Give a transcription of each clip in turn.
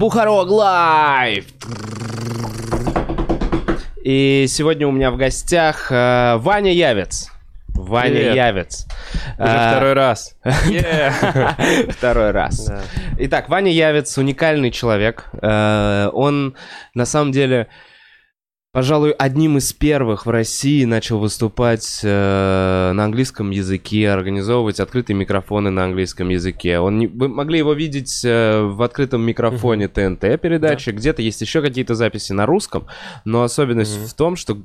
Бухарог Лайв! И сегодня у меня в гостях э, Ваня Явец. Ваня Привет. Явец. Уже А, второй раз. Второй раз. Да. Итак, Ваня Явец уникальный человек. Э, Он на самом деле, пожалуй, одним из первых в России начал выступать э, на английском языке, организовывать открытые микрофоны на английском языке. Он не- Вы могли его видеть э, в открытом микрофоне ТНТ передачи. Где-то есть еще какие-то записи на русском, но особенность Мгм. в том, что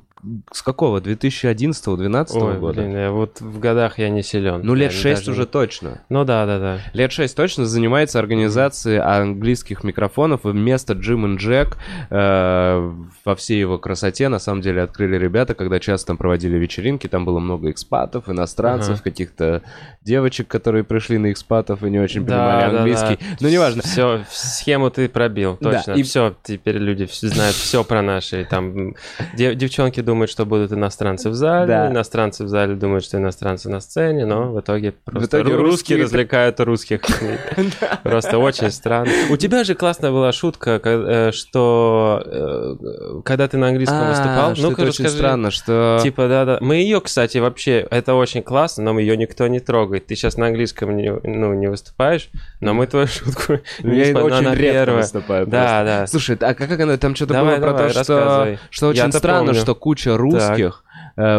с какого? 2011-2012 Ой, года? блин, я вот в годах я не силен. Ну, лет Я 6 даже уже точно. Ну да, да, да. Лет 6 точно занимается организацией английских микрофонов. Вместо Джим и Джек э, во всей его красоте, на самом деле, открыли ребята, когда часто там проводили вечеринки. Там было много экспатов, иностранцев, Ага. каких-то девочек, которые пришли на экспатов и не очень Да, понимали да, английский. да. Ну, неважно. Все, схему ты пробил, Да, точно. и- Все, теперь люди знают все про наши. Там дев- девчонки думают, что будут иностранцы в зале, Да. иностранцы в зале думают, что иностранцы на сцене, но в итоге просто итоге ру- русские- русские развлекают русских. Просто очень странно. У тебя же классная была шутка, ка- э, что э, когда ты на английском А, выступал, ну-ка это очень расскажи. странно, что... Типа, да-да. Мы ее, кстати, вообще, это очень классно, но ее никто не трогает. Ты сейчас на английском не, ну, не выступаешь, но мы твою шутку не Я очень она редко выступаю. Да, да. Слушай, а как оно там что-то Давай, было про давай, то, что, рассказывай. что очень странно, что куча русских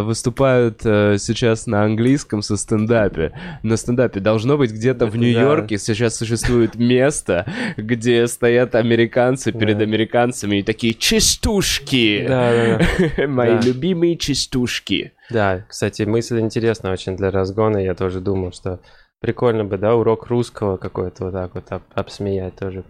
выступают э, сейчас на английском со стендапе. На стендапе должно быть где-то в Нью-Йорке сейчас существует место, где стоят американцы перед американцами и такие да. Мои любимые частушки. Да, кстати, мысль интересная очень для разгона. Я тоже думал, что прикольно бы, да, урок русского какой-то вот так вот об- обсмеять тоже.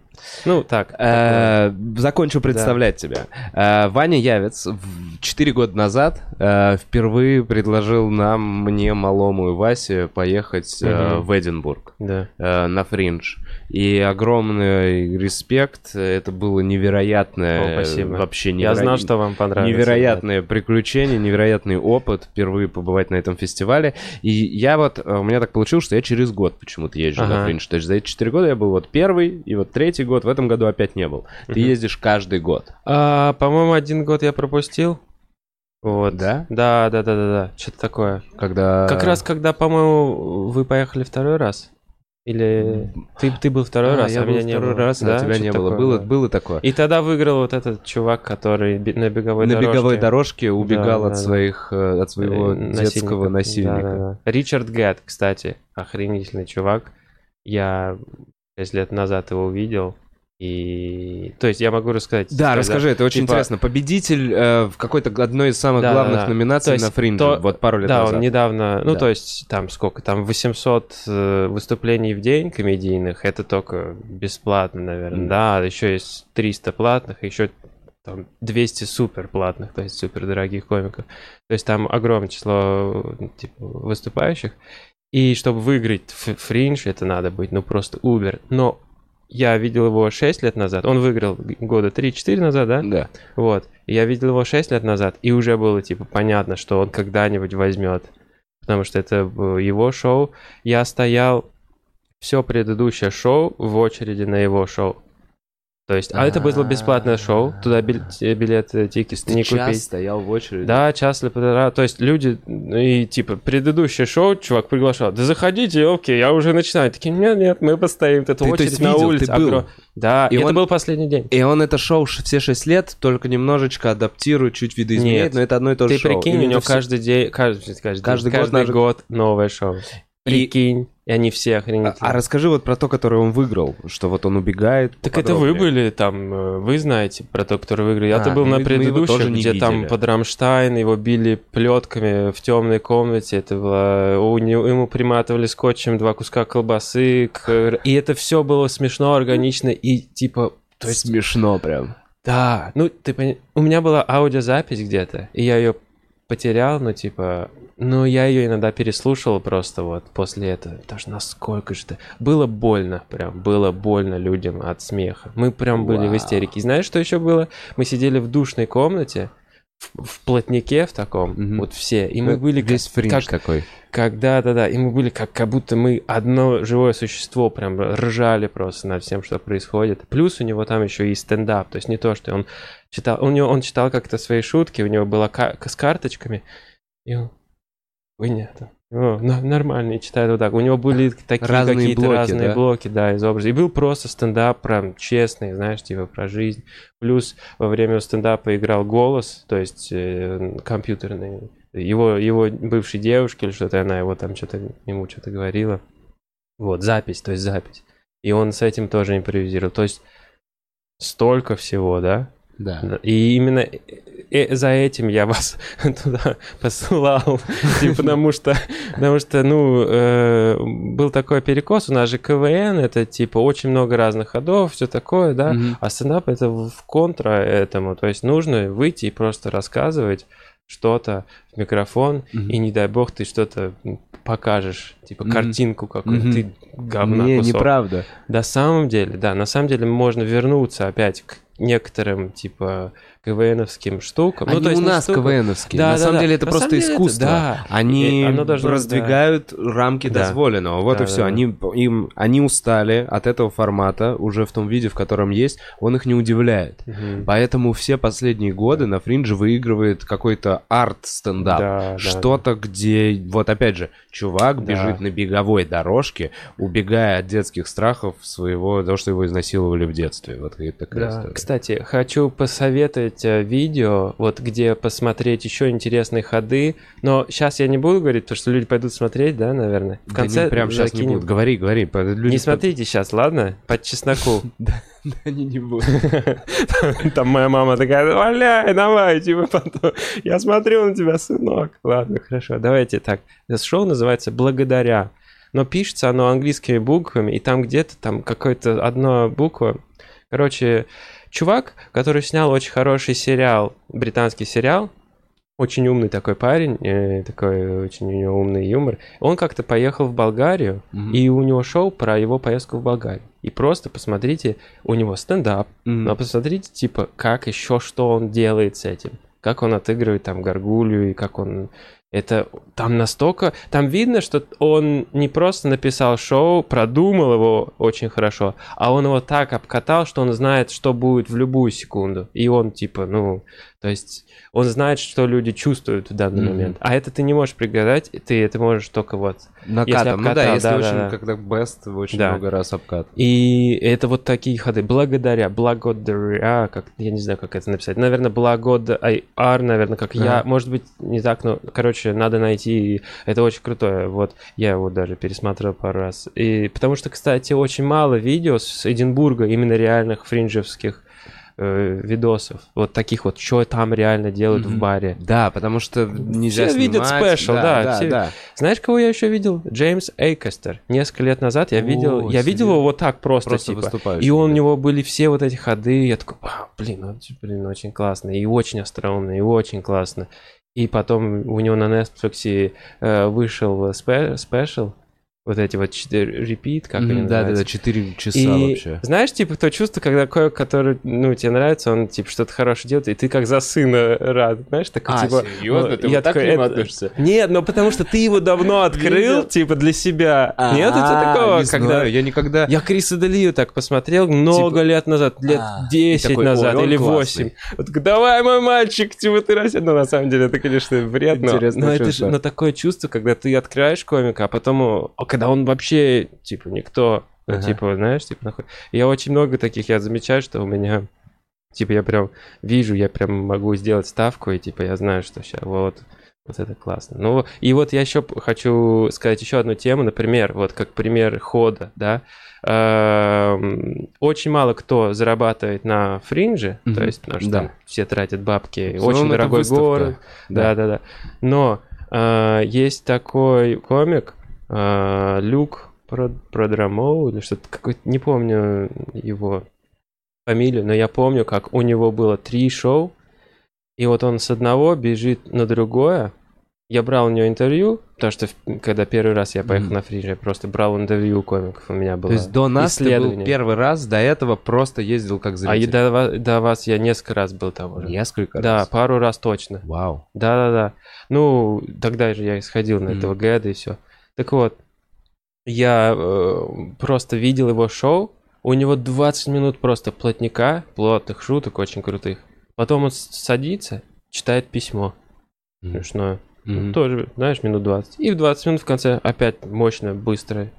Ну, так. Э, Закончу представлять тебя. Э, Ваня Явец в- четыре года назад э, впервые предложил нам, мне, малому и Васе поехать э, в Эдинбург Да. э, на фриндж. И огромный респект. Это было невероятное, О, спасибо. вообще Я невероятное. знал, что вам понравится. Невероятное приключение, невероятный опыт впервые побывать на этом фестивале. И я вот, э, у меня так получилось, что я через год почему-то езжу на Ага. фриндж. То есть за эти 4 года я был вот первый, и вот третий год, в этом году опять не был. Ты Мгм. ездишь каждый год. А, по-моему, один год я пропустил. Вот. Да? Да, да, да, да, да. Что-то такое. Когда... Как раз, когда, по-моему, вы поехали второй раз. Или ты, ты был второй А, раз, я а меня не второй раз, а Да? тебя не было. такое Было, было. было такое. И тогда выиграл вот этот чувак, который на беговой на дорожке. беговой дорожке убегал Да, от да, да. своих, э, от своего э, детского насильника. насильника. Да-да-да. Ричард Гэтт, кстати, охренительный чувак. Я 6 лет назад его увидел. И... То есть я могу рассказать. Да, сказать, расскажи, это очень Типа- интересно. Победитель э, в какой-то одной из самых Да, главных да, да. номинаций есть на фриндже, то- вот пару лет Да, назад. он недавно, ну Да. то есть там сколько, там 800 э, выступлений в день комедийных, это только бесплатно, наверное, Мгм. да, еще есть 300 платных, еще там 200 супер платных, то есть супер дорогих комиков. То есть там огромное число э, типа, выступающих. И чтобы выиграть ф- фриндж, это надо быть, ну просто убер. Но я видел его 6 лет назад, он выиграл года 3-4 назад, да? Да. Вот. Я видел его 6 лет назад, и уже было, типа, понятно, что он когда-нибудь возьмет. Потому что это э, его шоу. Я стоял все предыдущее шоу в очереди на его шоу. То есть, а это было бесплатное шоу, туда бил- билет, э, тикет Ты не час купить. стоял в очереди. Да, час или полтора. То есть люди, ну, и типа, предыдущее шоу чувак приглашал. Да заходите, окей, я уже начинаю. Такие, нет, нет, мы постоим. Это Ты, то очередь на улице. ты Да, И это был последний день. И он это шоу все 6 лет, только немножечко адаптирует, чуть видоизменяет, Нет. но это одно и то же Ты шоу. прикинь, у него каждый день, каждый, каждый, Каждый год год новое шоу. Прикинь, и они все А, охренительные. а расскажи вот про то, которое он выиграл, что вот он убегает. Так это вы были там, э, вы знаете про то, который выиграл. Я-то А, был мы- на мы его предыдущем, тоже не где там видели. под Рамштайн его били плетками в темной комнате. Это было... у него- ему приматывали скотчем два куска колбасы. к- И это все было смешно, органично и типа... То есть смешно прям. Да, ну ты пони- у меня была аудиозапись где-то, и я ее потерял, ну типа, ну я ее иногда переслушал просто вот после этого, потому что насколько же это было больно, прям было больно людям от смеха. Мы прям были Вау. в истерике. И знаешь, что еще было? Мы сидели в душной комнате, в, в плотнике в таком, Мгм. вот все, и мы были как- Весь как, как, да, да, да, и мы были как, как будто мы одно живое существо, прям ржали просто над всем, что происходит. Плюс у него там еще и стендап, то есть не то, что он читал, у него, он читал как-то свои шутки, у него была ка- с карточками, и он, нет, о, нормально, и читает вот так. У него были такие Разные какие-то блоки, разные да? блоки, да, из образа. И был просто стендап прям честный, знаешь, типа про жизнь. Плюс во время стендапа играл голос, то есть э, компьютерный. Его, его бывшей девушки или что-то, она его там что-то, ему что-то говорила. Вот, запись, то есть запись. И он с этим тоже импровизировал. То есть столько всего, да? Да. И именно э- э- за этим я вас туда посылал, Типа, потому что, потому что, ну, э, был такой перекос, у нас же КВН, это типа очень много разных ходов, все такое, да, а стендап это в контра этому, то есть нужно выйти и просто рассказывать что-то в микрофон, и не дай бог ты что-то покажешь, типа картинку какую-то, Мгм. ты говна Не, кусок. неправда. На самом деле, да, на самом деле можно вернуться опять к некоторым, типа, КВНовским штукам. Они ну, то есть у нас штукам. КВНовские. Да, На да, самом да. деле это На просто деле это- искусство. да. Они И должно- раздвигают рамки Да. дозволенного. Вот Да, и все. да, да. Они, им, они устали от этого формата уже в том виде, в котором есть. Он их не удивляет. Мгм. Поэтому все последние годы на фриндже выигрывает какой-то арт-стендап. Да, да, Что-то, где, вот опять же, чувак Да. бежит на беговой дорожке, убегая от детских страхов своего, того, что его изнасиловали в детстве. Вот это такая Да. история. Кстати, хочу посоветовать э, видео, вот где посмотреть еще интересные ходы. Но сейчас я не буду говорить, потому что люди пойдут смотреть, да, наверное. В Да конце не, прям сейчас не будут. Говори, говори. люди Не под- смотрите сейчас, ладно? По чесноку. Они не будут. Там моя мама такая, валяй, давай, типа потом. Я смотрю на тебя, сынок. Ладно, хорошо, давайте так. Шоу называется «Благодаря». Но пишется оно английскими буквами, и там где-то там какая-то одна буква. Короче, чувак, который снял очень хороший сериал, британский сериал, очень умный такой парень, э, такой очень у него умный юмор. Он как-то поехал в Болгарию, Мгм. и у него шоу про его поездку в Болгарию. И просто посмотрите, у него стендап, Мгм. но посмотрите, типа, как еще, что он делает с этим. Как он отыгрывает там горгулью, и как он... Это там настолько... Там видно, что он не просто написал шоу, продумал его очень хорошо, а он его так обкатал, что он знает, что будет в любую секунду. И он, типа, ну... То есть он знает, что люди чувствуют в данный Мгм. момент. А это ты не можешь пригадать, ты это можешь только вот Накатом. Ну да, если да, очень, да, да. когда бест, очень Да. много раз обкат. И это вот такие ходы. Благодаря, благодаря, как я не знаю, как это написать. Наверное, благодаря, наверное, как я. Ага. Может быть, не так, но, короче, надо найти. Это очень крутое. Вот я его даже пересмотрел пару раз. И потому что, кстати, очень мало видео с Эдинбурга, именно реальных фринджевских э, видосов. Вот таких вот, что там реально делают в Мгм. баре. Да, потому что нельзя Все видят снимать. special, да, да, все- да. Знаешь, кого я еще видел? Джеймс Эйкастер. Несколько лет назад я О, видел, я видел его вот так просто, Просто типа. И он, у да. него были все вот эти ходы, я такой, «Вау, блин, он, блин, очень классно, и очень остроумно, и очень классно. И потом у него на Netflix э, вышел спе- special, вот эти вот четыре репит, как они Мгм, Да, да, да, называются. 4 часа И вообще. знаешь, типа, то чувство, когда кое который, ну, тебе нравится, он, типа, что-то хорошее делает, и ты как за сына рад, знаешь, такой, А, типа... серьезно? ну, Ты я вот так к такой, нему это- относишься? Нет, ну потому что ты его давно открыл, типа, для себя. Нет у тебя А, такого, не когда... знаю, я никогда... Я Криса Делию так посмотрел много лет назад, лет А, 10 и такой, назад «Ой, он или классный». 8. Вот давай, мой мальчик, типа ты растет. Ну, на самом деле, это, конечно, бред, но, это же но такое чувство, когда ты открываешь комика, а потом, а когда он вообще, типа, никто, Ага. типа, знаешь, типа, нахуй. Я очень много таких, я замечаю, что у меня, типа, я прям вижу, я прям могу сделать ставку, и, типа, я знаю, что сейчас, вот, вот это классно. Ну, и вот я еще хочу сказать еще одну тему, например, вот как пример хода, да. Эм, Очень мало кто зарабатывает на фринже, Мгм. то есть, потому что Да. все тратят бабки, В основном очень дорогой выставка. город, да, да, да. Но э, есть такой комик э, Люк Прод- Продрамоу или что-то какой-то, не помню его фамилию, но я помню, как у него было три шоу, и вот он с одного бежит на другое, я брал у нее интервью, потому что когда первый раз я поехал Мгм. на фридж, я просто брал интервью комиков, у меня было То есть до нас ты был первый раз, до этого просто ездил как А зритель. до, ва- до вас я несколько раз был там уже. Несколько Да, раз. пару раз точно. Вау. Да-да-да. Ну, тогда же я исходил на Мгм. этого Гэда и все. Так вот, я э, просто видел его шоу. У него 20 минут просто плотника, плотных шуток, очень крутых. Потом он садится, читает письмо смешное. Мгм. Тоже, знаешь, минут 20. И в 20 минут в конце опять мощно, быстро.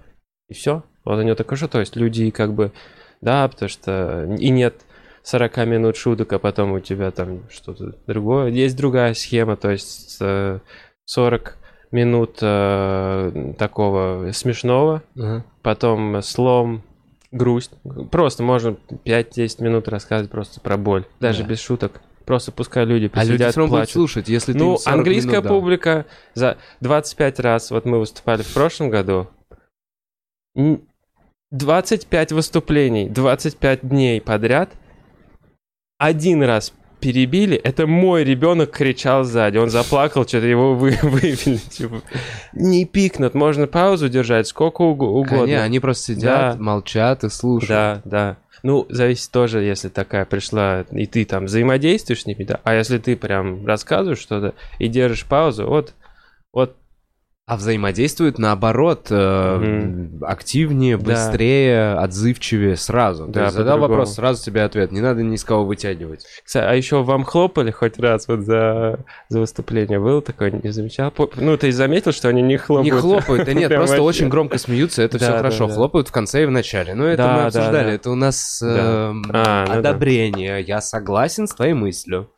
И все. Вот у него такое что, то есть люди как бы, да, потому что и нет 40 минут шуток, а потом у тебя там что-то другое. Есть другая схема, то есть э, 40 минут э, такого смешного, Ага. потом слом, грусть. Просто можно 5-10 минут рассказывать просто про боль, даже Да. без шуток. Просто пускай люди А люди посидят, все равно будут слушать, если ты Ну, им 40 английская минут публика за 25 раз, вот мы выступали в прошлом году, н- 25 выступлений, 25 дней подряд, один раз перебили, это мой ребенок кричал сзади, он заплакал, что-то его вы, вывели, типа. Не пикнут, можно паузу держать сколько уг- угодно. Конечно, они просто сидят, Да. молчат и слушают. Да, да. Ну, зависит тоже, если такая пришла, и ты там взаимодействуешь с ними, да. А если ты прям рассказываешь что-то и держишь паузу, вот, вот, А взаимодействуют наоборот э, Мгм. активнее, Да. быстрее, отзывчивее сразу. То Да, есть задал вопрос, сразу тебе ответ. Не надо ни с кого вытягивать. кстати, а еще вам хлопали хоть раз вот за, за выступление? Был такой, не замечал? Ну, ты заметил, что они не хлопают? Не хлопают, да нет, просто вообще. очень громко смеются, это Да, все да, хорошо. да. Хлопают в конце и в начале. Но это Да, мы да, обсуждали, да. это у нас Да. эм, А, ну да. одобрение. Я согласен с твоей мыслью.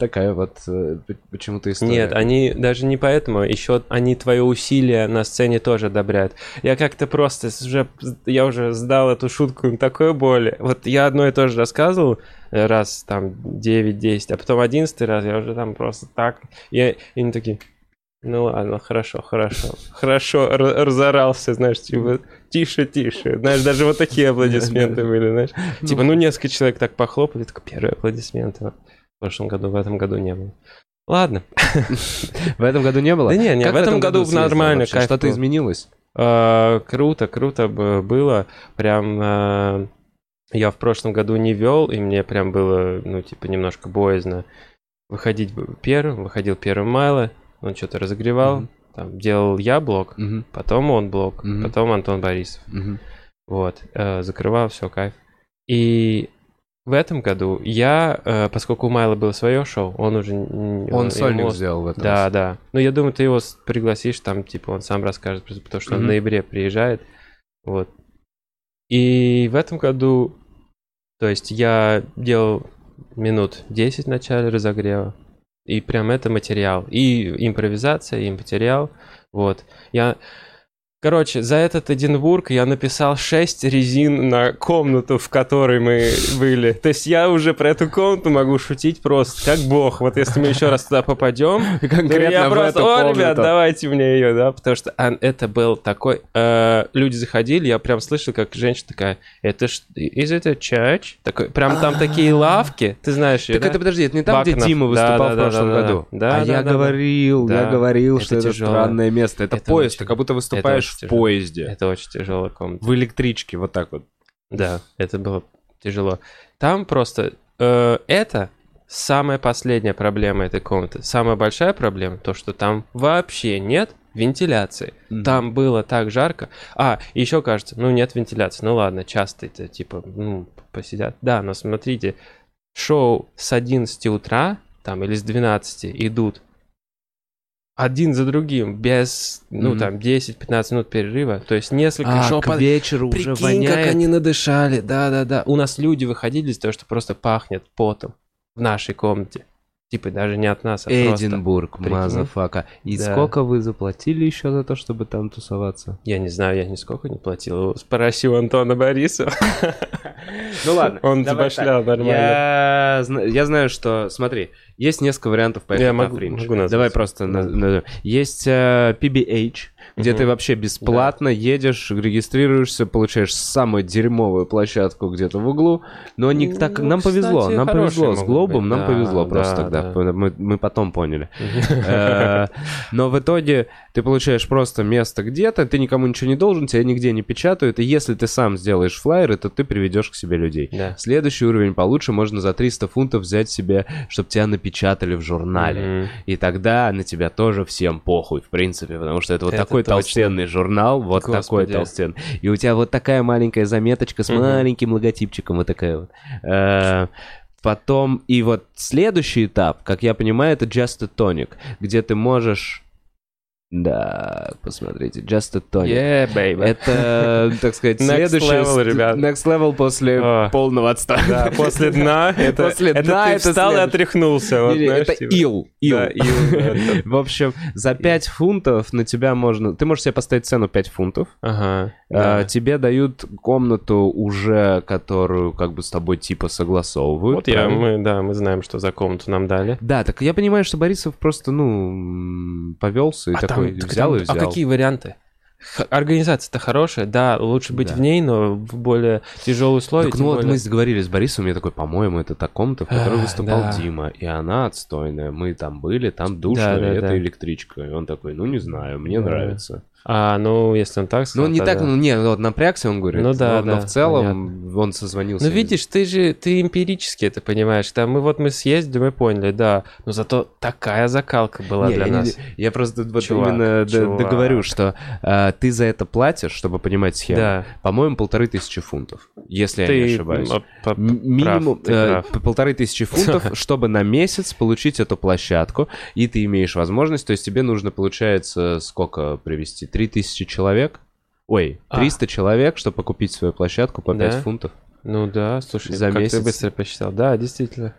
Такая вот э, почему-то история. Нет, они даже не поэтому, еще они твои усилия на сцене тоже одобряют. Я как-то просто уже, я уже сдал эту шутку им такой боли. Вот я одно и то же рассказывал э, раз там 9-10, а потом 11 раз я уже там просто так, и, и они такие, ну ладно, хорошо, хорошо, хорошо, разорался, знаешь, типа, тише, тише. Знаешь, даже вот такие аплодисменты были, знаешь. Типа, ну несколько человек так похлопали, только первые аплодисменты. В прошлом году, в этом году не было. Ладно. В этом году не было? Да не, не, в этом году нормально, Что-то изменилось? А, Круто, круто бы было. Прям а, я в прошлом году не вел, и мне прям было, ну, типа, немножко боязно выходить первым. Выходил первым Майло, он что-то разогревал. Там делал я блок, потом он блок, потом Антон Борисов. Вот, э, закрывал, все, кайф. И в этом году я, э, поскольку у Майла было свое шоу, он уже... Он ему сольник сделал в этом. Да, раз. да. Ну, я думаю, ты его пригласишь, там, типа, он сам расскажет, потому что он в ноябре приезжает. Вот. И в этом году, то есть я делал минут 10 в начале разогрева, и прям это материал. И импровизация, и материал. Вот. Я... Короче, за этот Эдинбург я написал 6 резин на комнату, в которой мы были. То есть я уже про эту комнату могу шутить просто как бог. Вот если мы еще раз туда попадем, Конкретно я просто, о, комнату». ребят, давайте мне ее, да, потому что а, это был такой... э, люди заходили, я прям слышал, как женщина такая, это ж... Is it a church? Такой, прям там такие лавки, ты знаешь ее, Так это подожди, это не там, где. Дима выступал в прошлом году. да. а я говорил, я говорил, что это странное место. Это, поезд, ты как будто выступаешь в тяжело. поезде. Это очень тяжелая комната. В электричке, вот так вот. Да, это было тяжело. Там просто... э, это самая последняя проблема этой комнаты. Самая большая проблема, то, что там вообще нет вентиляции. Там было так жарко. А, еще кажется, ну нет вентиляции. Ну ладно, часто это типа, ну, посидят. Да, но смотрите, шоу с 11 утра, там, или с 12 идут один за другим, без, ну, Мгм. там, 10-15 минут перерыва. То есть несколько А, шоу к вечеру уже Прикинь, как воняет. они надышали. Да-да-да. У нас люди выходили из-за того, что просто пахнет потом в нашей комнате. Типа даже не от нас, а просто. Эдинбург, Прикинь. motherfucker. И Да. сколько вы заплатили еще за то, чтобы там тусоваться? Я не знаю, я нисколько не платил. Спроси у Антона Борисова. Ну ладно, Он забашлял нормально. Я, зна- я знаю, что, смотри, есть несколько вариантов поехать на фриндж. Давай просто... Есть э, PBH, где ты вообще бесплатно едешь, регистрируешься, получаешь самую дерьмовую площадку где-то в углу. Но не так, Ну, нам повезло, кстати, нам хорошие повезло с Глобом, быть, нам да, повезло просто да, тогда. да. Мы, мы потом поняли. Э, Но в итоге ты получаешь просто место где-то, ты никому ничего не должен, тебя нигде не печатают, и если ты сам сделаешь флайеры, то ты приведешь к себе людей. Да. Следующий уровень получше, можно за 300 фунтов взять себе, чтобы тебя напечатали в журнале. И тогда на тебя тоже всем похуй, в принципе, потому что это вот такой. Толстенный журнал, вот такой Господи. толстенный. И у тебя вот такая маленькая заметочка с Мгм. маленьким логотипчиком, вот такая вот. Э, Потом, и вот следующий этап, как я понимаю, это Just a Tonic, где ты можешь... Да, посмотрите, Just a Tonic. Yeah, baby. Это, так сказать, Next следующий... level, ст- ребят. Next level после А. полного отстоя. Да, после дна это, После это дна ты это встал и следующий. отряхнулся. вот, Не-не, знаешь, это типа. ил. ил. Да, ил, да. В общем, за 5 фунтов на тебя можно... Ты можешь себе поставить цену 5 фунтов. Ага. А, да. Тебе дают комнату уже, которую как бы с тобой типа согласовывают. Вот я, правильно? мы, да, мы знаем, что за комнату нам дали. Да, так я понимаю, что Борисов просто, ну, повелся и А такой там- так взял там- и взял. А какие варианты? Организация-то хорошая, да, лучше быть Да. в ней, но в более тяжелые условия. Так, ну вот более- мы договорились с Борисом, я такой, по-моему, это та комната, в которой А, выступал да. Дима, и она отстойная, мы там были, там душно, Да, да, и это да. электричка. И он такой, ну не знаю, мне Да. нравится. А, ну, если он так Ну сказал, он не так, тогда- ну не, вот напрягся, он говорит, Ну да, но, но да, в целом он созвонился. Ну, видишь, ты же, ты эмпирически это понимаешь. Там мы вот мы съездили, мы поняли, да. Но зато такая закалка была Не, для я, не- нас. я просто вот Чувак, именно чувак. договорю, что э, ты за это платишь, чтобы понимать схему. Да. По-моему, полторы тысячи фунтов, если я Ты не ошибаюсь. Минимум прав, ты э, полторы тысячи фунтов, чтобы на месяц получить эту площадку, и ты имеешь возможность, то есть тебе нужно, получается, сколько привести? Три тысячи человек? Ой, А. 300 человек, чтобы купить свою площадку по 5 Да? фунтов. Ну да, слушай, За как месяц. ты быстро посчитал. Да, действительно.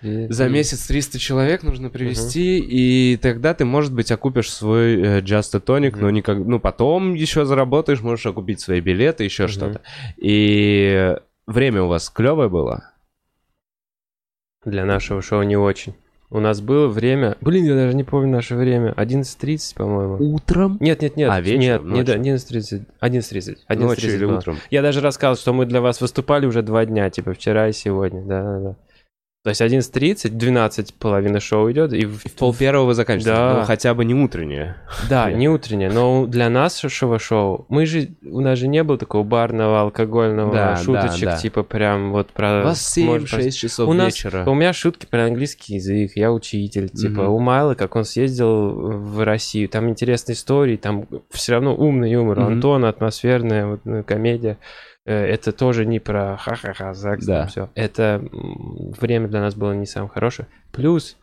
Три- За месяц 300 человек нужно привести, и тогда ты, может быть, окупишь свой э, Just a Tonic, Мгм. но никак, ну, потом еще заработаешь, можешь окупить свои билеты, еще Мгм. что-то. И время у вас клевое было? Для нашего шоу не очень. У нас было время... Блин, я даже не помню наше время. 11.30, по-моему. Утром? Нет, нет, нет. А, вечером, Нет, ночью? 11.30. 11.30. 11.30 Ночью или было. утром? Я даже рассказывал, что мы для вас выступали уже два дня, типа вчера и сегодня. Да, да, да. То есть 11.30, 12 половина шоу идет, и в, пол первого вы заканчиваете? Да. Ну, хотя бы не утреннее. Да, не утреннее, но для нашего шоу, мы же, у нас же не было такого барного, алкогольного, Да, шуточек, да, да. типа прям вот про... У вас может, про- 7-6 часов у нас, вечера. у меня шутки про английский язык, я учитель, типа, у Майла, как он съездил в Россию, там интересные истории, там все равно умный юмор, у Мгм. Антона атмосферная вот, ну, комедия, это тоже не про ха-ха-ха, ЗАГС, Да. все. Это время для нас было не самое хорошее. Плюс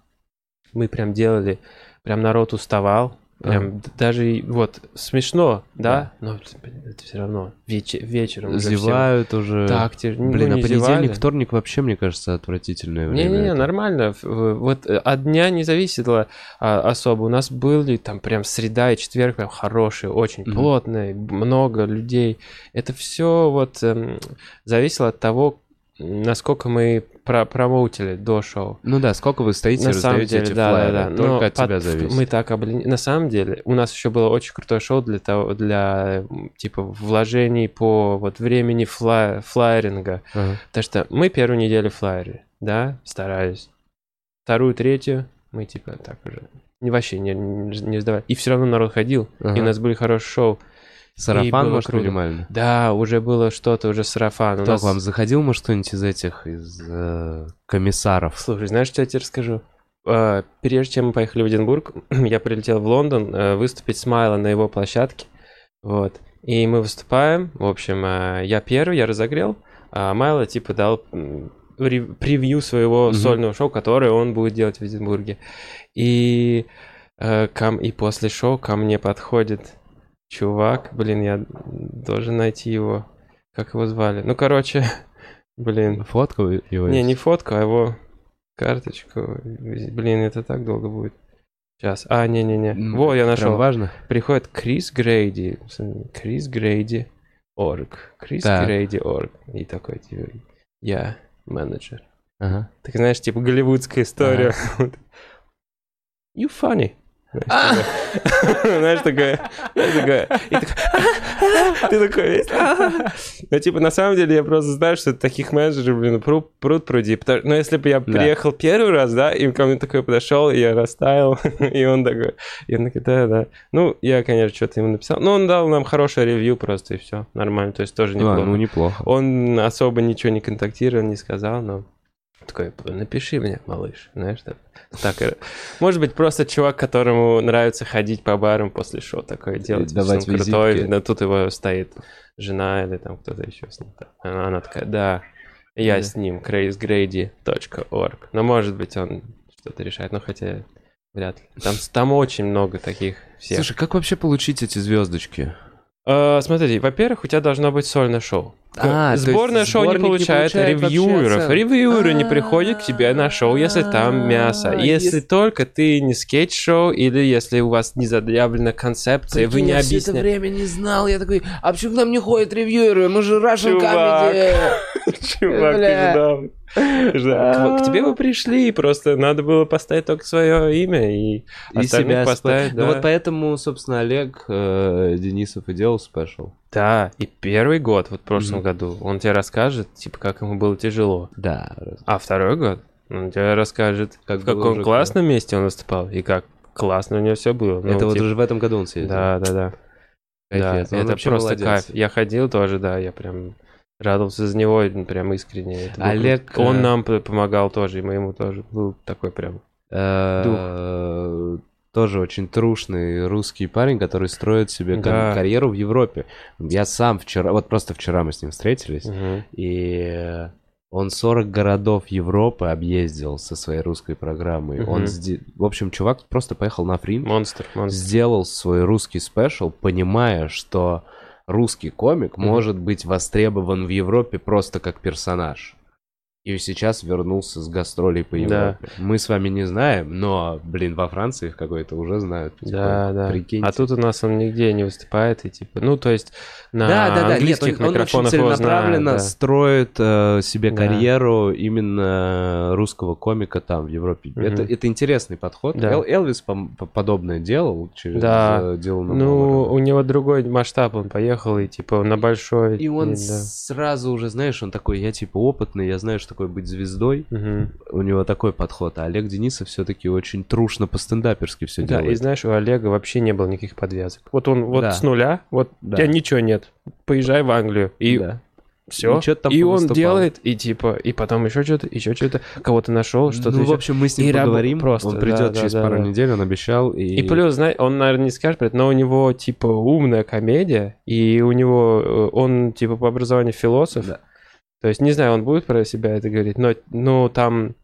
мы прям делали, прям народ уставал, прям д- даже и вот смешно, да, но блин, это все равно вече- вечером Зевают уже. так те- ну, Блин, а не понедельник, зевали. вторник вообще, мне кажется, отвратительное время. Не-не-не, нормально. Вот э, от дня не зависело а, особо. У нас были там прям среда и четверг прям хорошие, очень Мгм. плотные, много людей. Это все вот эм, зависело от того, насколько мы про промоутили до шоу. Ну да, сколько вы стоите и На самом деле, эти да, флайеры. да, да. Только Но от тебя под- зависит. Мы так облен... На самом деле, у нас еще было очень крутое шоу для того, для типа вложений по вот времени фла... флайеринга. Ага. Потому что мы первую неделю флайеры, да, старались. Вторую, третью мы типа так уже вообще не, не, сдавали. И все равно народ ходил, и Ага. у нас были хорошие шоу. Сарафан, может, круто. минимально? Да, уже было что-то, уже сарафан. У Кто нас- к вам заходил, может, кто-нибудь из этих, из э, комиссаров? Слушай, знаешь, что я тебе расскажу? Э, Прежде чем мы поехали в Эдинбург, я прилетел в Лондон э, выступить с Майло на его площадке. Вот. И мы выступаем. В общем, э, я первый, я разогрел, а Майло типа дал превью своего Мгм. сольного шоу, которое он будет делать в Эдинбурге. И, э, ко м- и после шоу ко мне подходит чувак. Блин, я должен найти его. Как его звали? Ну, короче, блин. Фотку его? Не, не фотку, а его карточку. Блин, это так долго будет. Сейчас. А, не-не-не. М, Вот, я Прям нашел. важно? Приходит Крис Грейди. Крис Грейди. Орг. Крис Так. Грейди Орг. И такой, типа, я менеджер. Ага. Так знаешь, типа голливудская история. You funny. Знаешь, такое, такой, ты такой весь. Ну, типа, на самом деле, я просто знаю, что таких менеджеров, блин, пруд, пруд пруди. Но если бы я приехал первый раз, да, и ко мне такой подошел, и я растаял, и он такой, и он такой, да, да. Ну, я, конечно, что-то ему написал. Но он дал нам хорошее ревью просто, и все, нормально, то есть тоже неплохо. ну, неплохо. Он особо ничего не контактировал, не сказал, но такой, напиши мне, малыш, знаешь, так. так. Э, может быть, просто чувак, которому нравится ходить по барам после шоу, такое делать. Давать он крутой, но тут его стоит жена или там кто-то еще с ним. Она, она такая, да, я да. с ним, crazegrady.org. Но может быть, он что-то решает, но хотя вряд ли. Там, там очень много таких всех. Слушай, как вообще получить эти звездочки? Uh, смотрите, во-первых, у тебя должно быть сольное шоу. А, Сборное шоу не получает, не получает ревьюеров. Ревьюеры не приходят к тебе на шоу, если там мясо. Если только ты не скетч-шоу, или если у вас не заявлена концепция, вы не объясняете. Я все это время не знал, я такой, а почему к нам не ходят ревьюеры? Мы же Russian Comedy. Чувак, ты ждал. К тебе бы пришли, просто надо было поставить только свое имя и себя поставить. Ну вот поэтому, собственно, Олег э, Денисов и делал спешл. Да, и первый год, вот в прошлом mm-hmm. году, он тебе расскажет, типа, как ему было тяжело. Да. А второй год, он тебе расскажет, как в каком классном класс. месте он выступал, и как классно у него все было. Ну, это вот типа... уже в этом году он съездил. Да, да, да. Кайфец. Да, это просто молодец. кайф. Я ходил тоже, да, я прям радовался за него прям искренне. Это Олег... Он э, нам помогал тоже, и мы ему тоже. Был такой прям э, дух тоже очень трушный русский парень, который строит себе да. карьеру в Европе. Я сам вчера, вот просто вчера мы с ним встретились, угу. и он 40 городов Европы объездил со своей русской программой. Угу. Он, в общем, чувак просто поехал на фрин, монстр, монстр. сделал свой русский спешл, понимая, что русский комик угу. может быть востребован в Европе просто как персонаж. И сейчас вернулся с гастролей по Европе. Да. Мы с вами не знаем, но, блин, во Франции их какой-то уже знают. Типа, да, да. Прикиньте. А тут у нас он нигде не выступает, и типа, ну, то есть на да, да, да. английских Нет, он, микрофонах он очень целенаправленно да. строит э, себе да. карьеру именно русского комика там, в Европе. Угу. Это, это интересный подход. Да. Эл, Элвис по подобное делал через да. дело на Ну, у него другой масштаб, он поехал и типа на большой. И он и, да. сразу уже, знаешь, он такой, я типа опытный, я знаю, что такое быть звездой. Угу. У него такой подход. А Олег Денисов все-таки очень трушно по-стендаперски все да, делает. Да, и знаешь, у Олега вообще не было никаких подвязок. Вот он вот да. с нуля, вот да. у тебя ничего нет. Поезжай в Англию. И да. Все. И, там и он делает, и типа, и потом еще что-то, еще что-то, кого-то нашел, что-то. Ну, в общем, мы с ним и поговорим. Просто. Он придет да, через да, пару да. недель, он обещал. И... и плюс, знаешь, он, наверное, не скажет, но у него типа умная комедия, и у него э, он типа по образованию философ. Да. То есть, не знаю, он будет про себя это говорить, но ну, там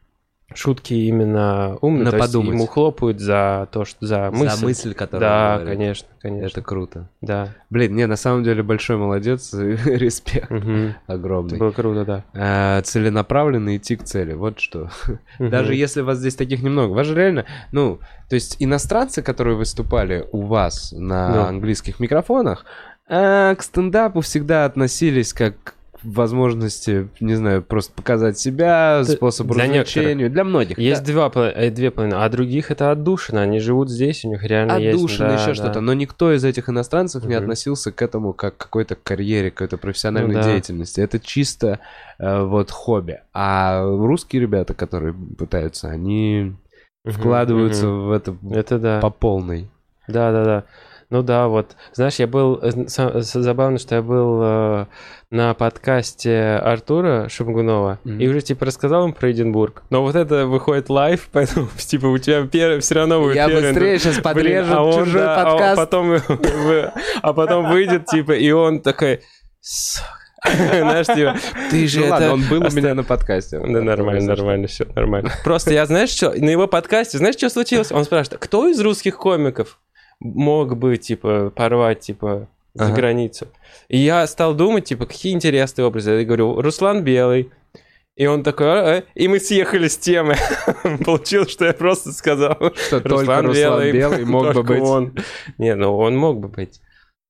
шутки именно умные, На то подумать. есть ему хлопают за то, что за мысль. За мысль, которую Да, конечно, конечно. Это круто. Да. Блин, не, на самом деле большой молодец, респект угу. огромный. Это было круто, да. А, целенаправленно идти к цели, вот что. Угу. Даже если вас здесь таких немного, вас же реально, ну, то есть иностранцы, которые выступали у вас на да. английских микрофонах, а, к стендапу всегда относились как возможности, не знаю, просто показать себя, Ты, способ для развлечения. Некоторых. Для многих. Есть да. два, э, две половины, а других это отдушина. Они живут здесь, у них реально отдушина, есть... Отдушина, да, еще да. что-то. Но никто из этих иностранцев угу. не относился к этому как к какой-то карьере, какой-то профессиональной ну, да. деятельности. Это чисто э, вот хобби. А русские ребята, которые пытаются, они угу, вкладываются угу. в это, это да. по полной. Да-да-да. Ну да, вот. Знаешь, я был... Э, забавно, что я был э, на подкасте Артура Шумгунова mm-hmm. и уже, типа, рассказал им про Эдинбург. Но вот это выходит live, поэтому, типа, у тебя пер... все равно будет Я первый... быстрее сейчас подрежу а он, чужой да, подкаст. А потом, а потом выйдет, типа, и он такой... Знаешь, типа, ты же ну, это... Ладно, он был у меня на подкасте. Да, нормально, нормально, все нормально. Просто я, знаешь, что, на его подкасте, знаешь, что случилось? Он спрашивает, кто из русских комиков мог бы, типа, порвать, типа, за ага. границу. И я стал думать, типа, какие интересные образы. Я говорю, Руслан Белый. И он такой, а, а? и мы съехали с темы. Получилось, что я просто сказал, что Руслан, только Белый, Белый мог бы быть. Он. Не, ну он мог бы быть.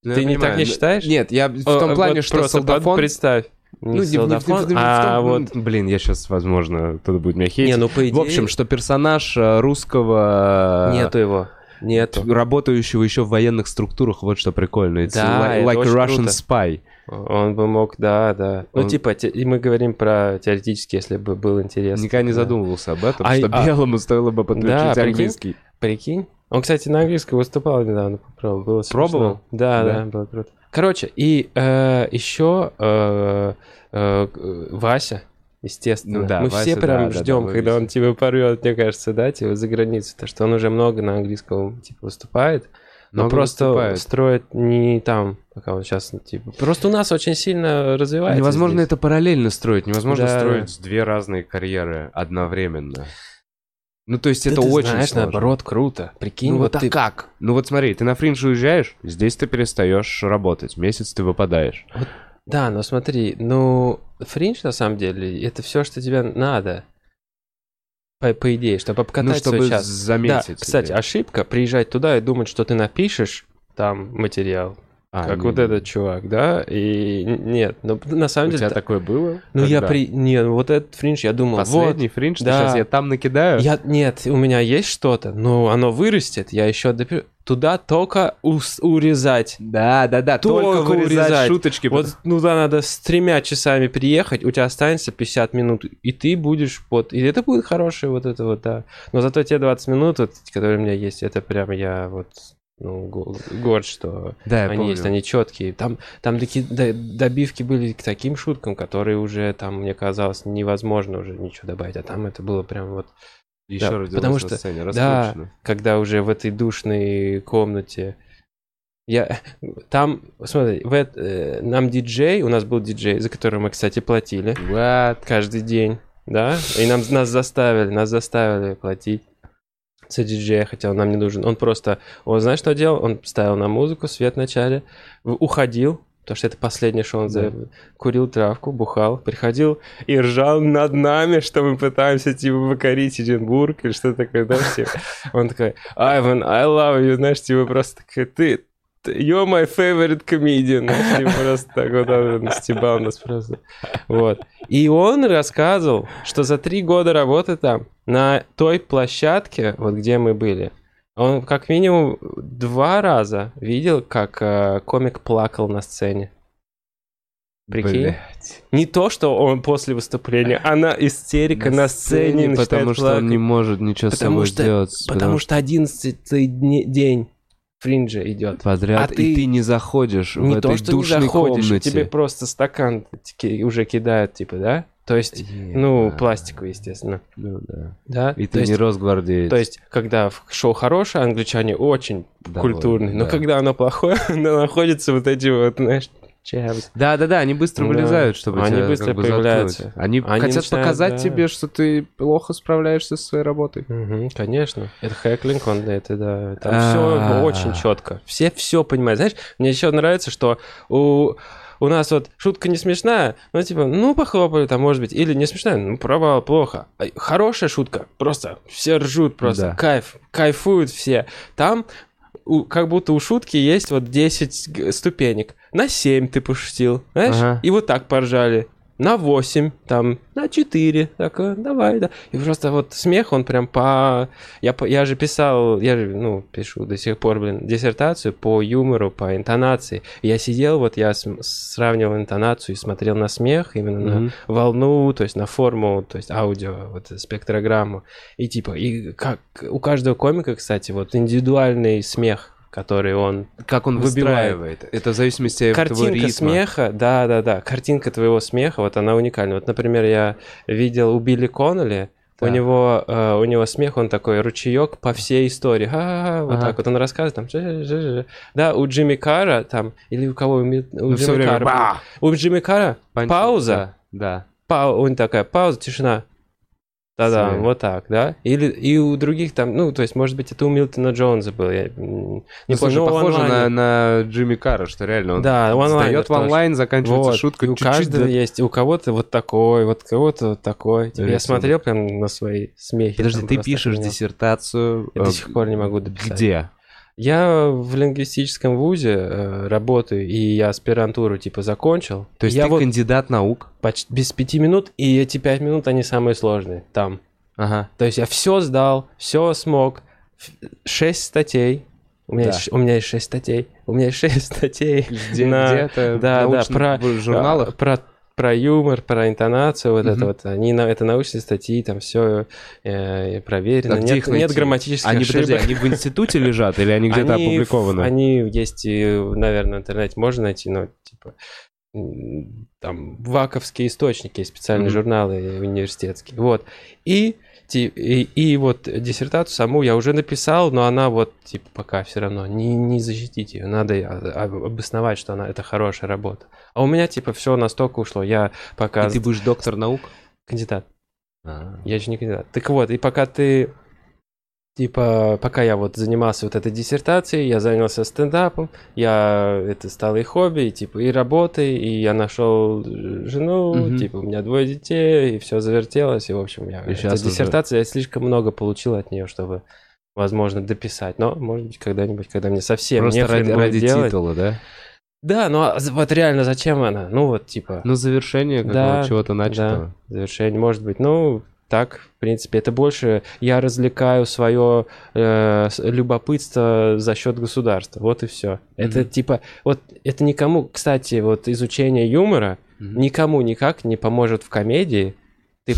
Ну, Ты не так не считаешь? Нет, я в том плане, что солдафон... Представь. Не ну, солдафон, не, не, не, а вот... Блин, я сейчас, возможно, кто-то будет меня хейтить. Не, ну по идее... В общем, что персонаж э, русского... Нету его. Нету. Работающего еще в военных структурах, вот что прикольно. It's Да, like, это like a очень Russian круто. spy. Он бы мог, да, да. Ну, Он- типа, те- и мы говорим про теоретически, если бы был интерес. Никогда не Да. задумывался об этом, А- что а- белому стоило бы подключить Да, прикинь. английский. Прикинь. Он, кстати, на английском выступал недавно, попробовал. Было смешно. Пробовал? Да, Да. да, было круто. Короче, и э, еще э, э, Вася, естественно. Ну да, Мы Вася, все прям да, да, ждем, да, когда он типа порвет, мне кажется, да, типа за границу, то что он уже много на английском типа выступает. Но Много просто выступает. строит не там, пока он сейчас, типа. Просто у нас очень сильно развивается. Невозможно здесь. это параллельно строить, невозможно Да. строить две разные карьеры одновременно. Ну, то есть Да это ты очень знаешь, сложно. наоборот, круто. Прикинь, Ну вот вот а ты как? Ну вот смотри, ты на фриндж уезжаешь, здесь ты перестаешь работать, месяц ты выпадаешь. Да, но смотри, ну, фриндж на самом деле, это все, что тебе надо. По, по идее, чтобы обкатать ну, чтобы свой час. заметить. Да, кстати, себе. ошибка приезжать туда и думать, что ты напишешь там материал, А, как не- вот этот чувак, да? И нет, ну на самом У деле. тебя та- такое было? Ну я Когда? при. Нет, вот этот фриндж, я думал, Последний фриндж, да. сейчас я там накидаю. вот. Я... Нет, у меня есть что-то, но оно вырастет, я еще допишу. Туда только ус- урезать. Да, да, да, только, Только вырезать, урезать. шуточки. Вот ну да, надо с тремя часами приехать, у тебя останется 50 минут, и ты будешь вот, и это будет хорошее вот это вот, да. Но зато те 20 минут, вот, которые у меня есть, это прям я вот ну, го- горд, что Да, они помню. есть, они четкие. Там, там таки до- добивки были к таким шуткам, которые уже там, мне казалось, невозможно уже ничего добавить, а там это было прям вот, Еще да, потому что- сцене, да. когда уже в этой душной комнате я там, смотри, в э, нам диджей, у нас был диджей, за который мы, кстати, платили What? каждый день, да, и нам нас заставили, нас заставили платить за диджея, хотя он нам не нужен. Он просто, он знаешь, что делал? Он ставил на музыку, свет в начале, уходил, потому что это последнее, что он за... курил травку, бухал, приходил и ржал над нами, что мы пытаемся, типа, покорить Эдинбург или что такое, да, типа. Он такой, Айван, I love you, знаешь, типа, просто такой, ты, you're my favorite comedian, знаешь, типа, просто так вот он стебал нас просто. Вот. И он рассказывал, что за три года работы там, на той площадке, вот где мы были, он как минимум два раза видел, как э, комик плакал на сцене. Прикинь? Блядь. Не то, что он после выступления, она истерика на, сцене, начинает потому что он плакать. не может ничего с Потому собой что- сделать. Потому что одиннадцатый день фринджа идет. подряд, а и ты ты не заходишь в Не этой то, что не душной заходишь, и комнате. тебе просто стакан ки- уже кидают, типа, да? То есть, ну, Ебать. пластиковый, естественно. Ну да. Да? И то ты есть, не росгвардеец. то есть, когда шоу хорошее, англичане очень Довольны, культурные, но да. когда оно плохое, оно находится вот эти вот, знаешь. Да, да, да, они быстро Да. вылезают, чтобы Они тебя быстро как бы появляются. заткнуть. Они, Они хотят начинают, показать да. тебе, что ты плохо справляешься со своей работой. Мгм, конечно. Это хэклинг, он это да. Там А. все очень четко. Все все понимают. Знаешь, мне еще нравится, что у у нас вот шутка не смешная, ну типа, ну похлопали там, может быть, или не смешная, ну провал, плохо. А Хорошая шутка, просто все ржут, просто Да. кайф, кайфуют все. Там у- как будто у шутки есть вот 10 г- ступенек. На 7 ты пошутил, знаешь? Ага. И вот так поржали. На 8, там, на 4. Так, э, давай, да. И просто вот смех, он прям по... Я, я же писал, я же, ну, пишу до сих пор, блин, диссертацию по юмору, по интонации. И я сидел, вот я сравнивал интонацию и смотрел на смех, именно на Мгм. волну, то есть на форму, то есть аудио, вот э, спектрограмму. И типа, и как у каждого комика, кстати, вот индивидуальный смех, который он Как он Выбивает. выстраивает. Это в зависимости от твоего ритма. смеха, да, да, да. Картинка твоего смеха, вот она уникальна. Вот, например, я видел у Билли Коннелли, у Так. него, э, у него смех, он такой ручеек по всей истории. Ха-ха-ха, вот Ага. так вот он рассказывает, там, жи-жи-жи-жи. да, у Джимми Карра там, или у кого, у, Ми- у Ну, Джимми ба! у Джимми Панч- пауза, Да. па- у него такая пауза, тишина. Да-да, Смех. вот так, да. Или и у других там, ну, то есть, может быть, это у Милтона Джонса был, я не Ну, слушай, но похоже на, на Джимми Карра, что реально он Да, онлайнер встает в онлайн, заканчивается Вот, шутка и у чуть-чуть каждого до- есть, у кого-то вот такой, вот кого-то вот такой. Типа, я смотрел прям на свои смехи. Подожди, ты пишешь диссертацию... Я э, до сих пор не могу дописать. Где? Я в лингвистическом вузе э, работаю, и я аспирантуру типа закончил. То есть я ты вот кандидат наук? почти без пяти минут, и эти пять минут, они самые сложные там. Ага. То есть я все сдал, все смог, шесть статей. У меня, Да. есть, у меня есть шесть статей. У меня есть шесть статей. Где, на- где-то да, да, про- в журналах. Про, про юмор, про интонацию, вот это Мгм. вот. Они, на- это научные статьи, там все проверено. А нет, нет грамматических Они, ошибок. подожди, они в институте лежат или они где-то Они опубликованы? Они есть и, наверное, в интернете можно найти, но типа там ваковские источники, специальные Мгм. журналы университетские. Вот. И, и, и вот диссертацию саму я уже написал, но она вот, типа, пока все равно не, не защитить ее. Надо а- об- обосновать, что она это хорошая работа. А у меня, типа, все настолько ушло. Я пока И ты будешь доктор наук? кандидат. А. Я еще не кандидат. Так вот, и пока ты, типа, пока я вот занимался вот этой диссертацией, я занялся стендапом, я, это стало и хобби, и, типа, и работой, и я нашел жену, Мгм. типа, у меня двое детей, и все завертелось, и, в общем, я, И эта уже- диссертация, я слишком много получил от нее, чтобы, возможно, дописать. Но, может быть, когда-нибудь, когда мне совсем Просто нехрен ради, ради делать. титула, да? Да, но а вот реально зачем она? Ну, вот, типа... Ну, завершение Да, чего-то Да, начатого. завершение, может быть. Ну, так, в принципе, это больше я развлекаю свое любопытство за счет государства. Вот и все. Это Мгм. типа, вот это никому, кстати, вот изучение юмора Мгм. никому никак не поможет в комедии. Ты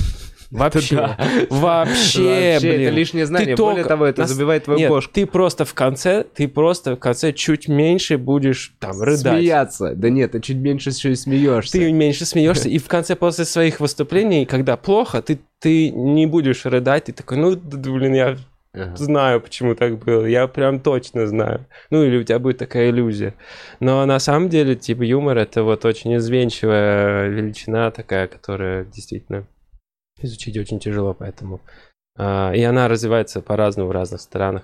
вообще, да. вообще, Вообще, блин. это лишнее знание. Ты Более только того, это нас- забивает твою Нет, кошку. ты просто в конце, ты просто в конце чуть меньше будешь там рыдать. Смеяться. Да нет, ты чуть меньше еще и смеешься. Ты меньше смеешься, и в конце после своих выступлений, когда плохо, ты, ты не будешь рыдать, ты такой, ну, блин, я Ага. знаю, почему так было, я прям точно знаю. Ну, или у тебя будет такая иллюзия. Но на самом деле, типа, юмор — это вот очень изменчивая величина такая, которая действительно изучить очень тяжело, поэтому... а, и она развивается по-разному в разных странах.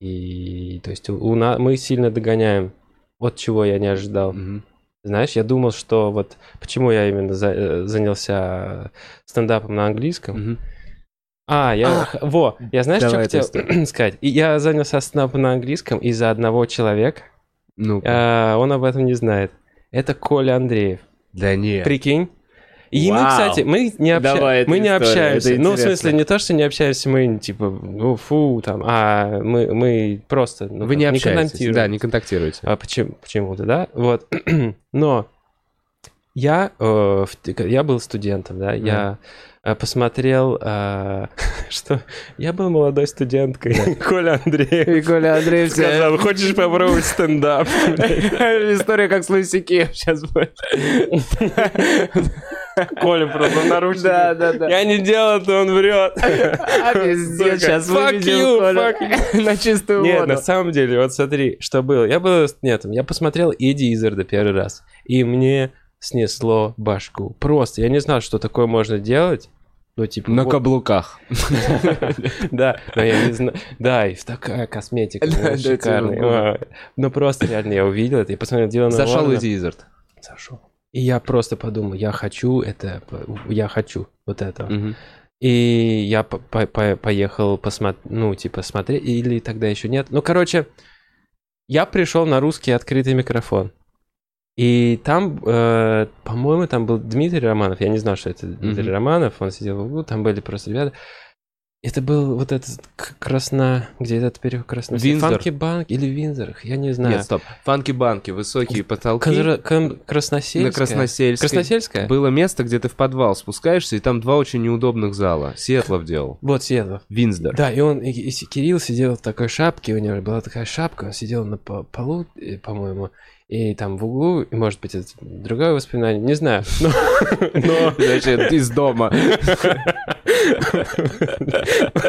И, то есть, у, у на- мы сильно догоняем. Вот чего я не ожидал. Мгм. Знаешь, я думал, что вот почему я именно за- э, занялся стендапом на английском. Мгм. А, я... х- Во, я знаешь, что хотел сказать? И я занялся стендапом на английском из-за одного человека. Ну, А, он об этом не знает. Это Коля Андреев. да нет. Прикинь? И мы, Вау. кстати, мы не, обща- Давай мы не историю, общаемся. Ну, в смысле, не то, что не общаемся, мы типа, ну, фу, там, а мы, мы просто ну, Вы как, не общаетесь. Да, не контактируете. А почему, почему-то, да? Вот. Но я, э, я был студентом, да, я э, посмотрел, э, что я был молодой студенткой. Коля Андреев И Коля Андреев сказал, хочешь попробовать стендап? История как с Лысики сейчас будет. Коля просто наручники. Да, да, да. Я не делал, то он врет. А, пиздец, сейчас Fuck выведем fuck на чистую Нет, воду. на самом деле, вот смотри, что было. Я был студентом, я посмотрел Эдди Изарда первый раз, и мне снесло башку. Просто, я не знал, что такое можно делать. Ну, типа, На вот- каблуках. да, но я не знаю. Да, и такая косметика ну, шикарная. Ой. Ну, просто реально я увидел это, я посмотрел Дилана Зашел Варна. Эдди Изард. Зашел. И я просто подумал, я хочу это, я хочу вот это. Мгм. И я по- по- по- поехал посмотреть, ну, типа, смотреть, или тогда еще нет. Ну, короче, я пришел на русский открытый микрофон. И там, э, по-моему, там был Дмитрий Романов. Я не знал, что это Дмитрий Мгм. Романов. Он сидел в углу, там были просто ребята. Это был вот этот красно... Где этот переход красно... Виндзор. Фанки Банк или Винзор, я не знаю. Нет, стоп. Фанки-банки, высокие потолки. Конзер- кон- Красносельская. На Красносельской. Красносельская? Было место, где ты в подвал спускаешься, и там два очень неудобных зала. Сиэтлов делал. Вот, Сиэтлов. Винсдор. Да, и он, и, и Кирилл сидел в такой шапке, у него была такая шапка, он сидел на по- полу, э, по-моему, и там в углу, и, может быть, это другое воспоминание, не знаю. Но Значит, из дома.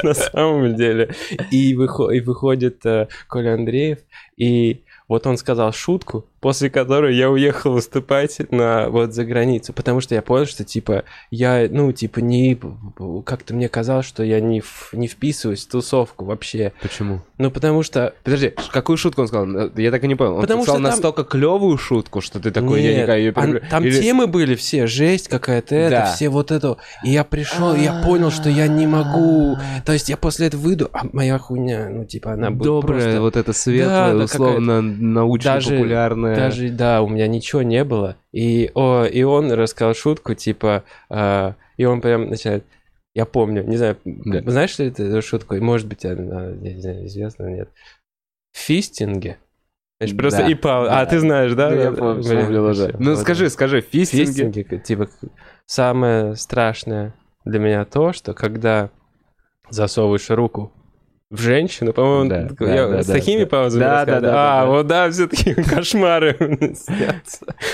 на самом деле. И, выхо- и выходит э, Коля Андреев, и вот он сказал шутку, после которой я уехал выступать на вот за границу, потому что я понял, что типа я, ну, типа не, как-то мне казалось, что я не, в- не вписываюсь в тусовку вообще. Почему? Ну, потому что Подожди, какую шутку он сказал? Я так и не понял. Он Потому сказал что там- настолько клевую шутку, что ты такой, я Нет, никак ее а там темы были все, жесть какая-то, это, Да. все вот это. И я пришел, и я понял, что я не могу. То есть я после этого выйду, а моя хуйня, ну, типа, она будет Добрая, просто... вот это светлая, Да, да, условно научно-популярная. Даже, да, у меня ничего не было. И, о, и он рассказал шутку, типа, а, и он прям начинает, Я помню, не знаю, Да. знаешь ли ты эту шутку? Может быть, она, не знаю, известна, нет. В фистинге. Просто Да, и пау- да. А, ты знаешь, да? Ну, я помню, блин. Ну, Вот. скажи, скажи, фистинги. Фистинги, типа, самое страшное для меня то, что когда засовываешь руку в женщину, по-моему, Да, да, я да, с да, такими да. паузами Да, рассказываю. да, да, А, да, да. вот да, все такие кошмары.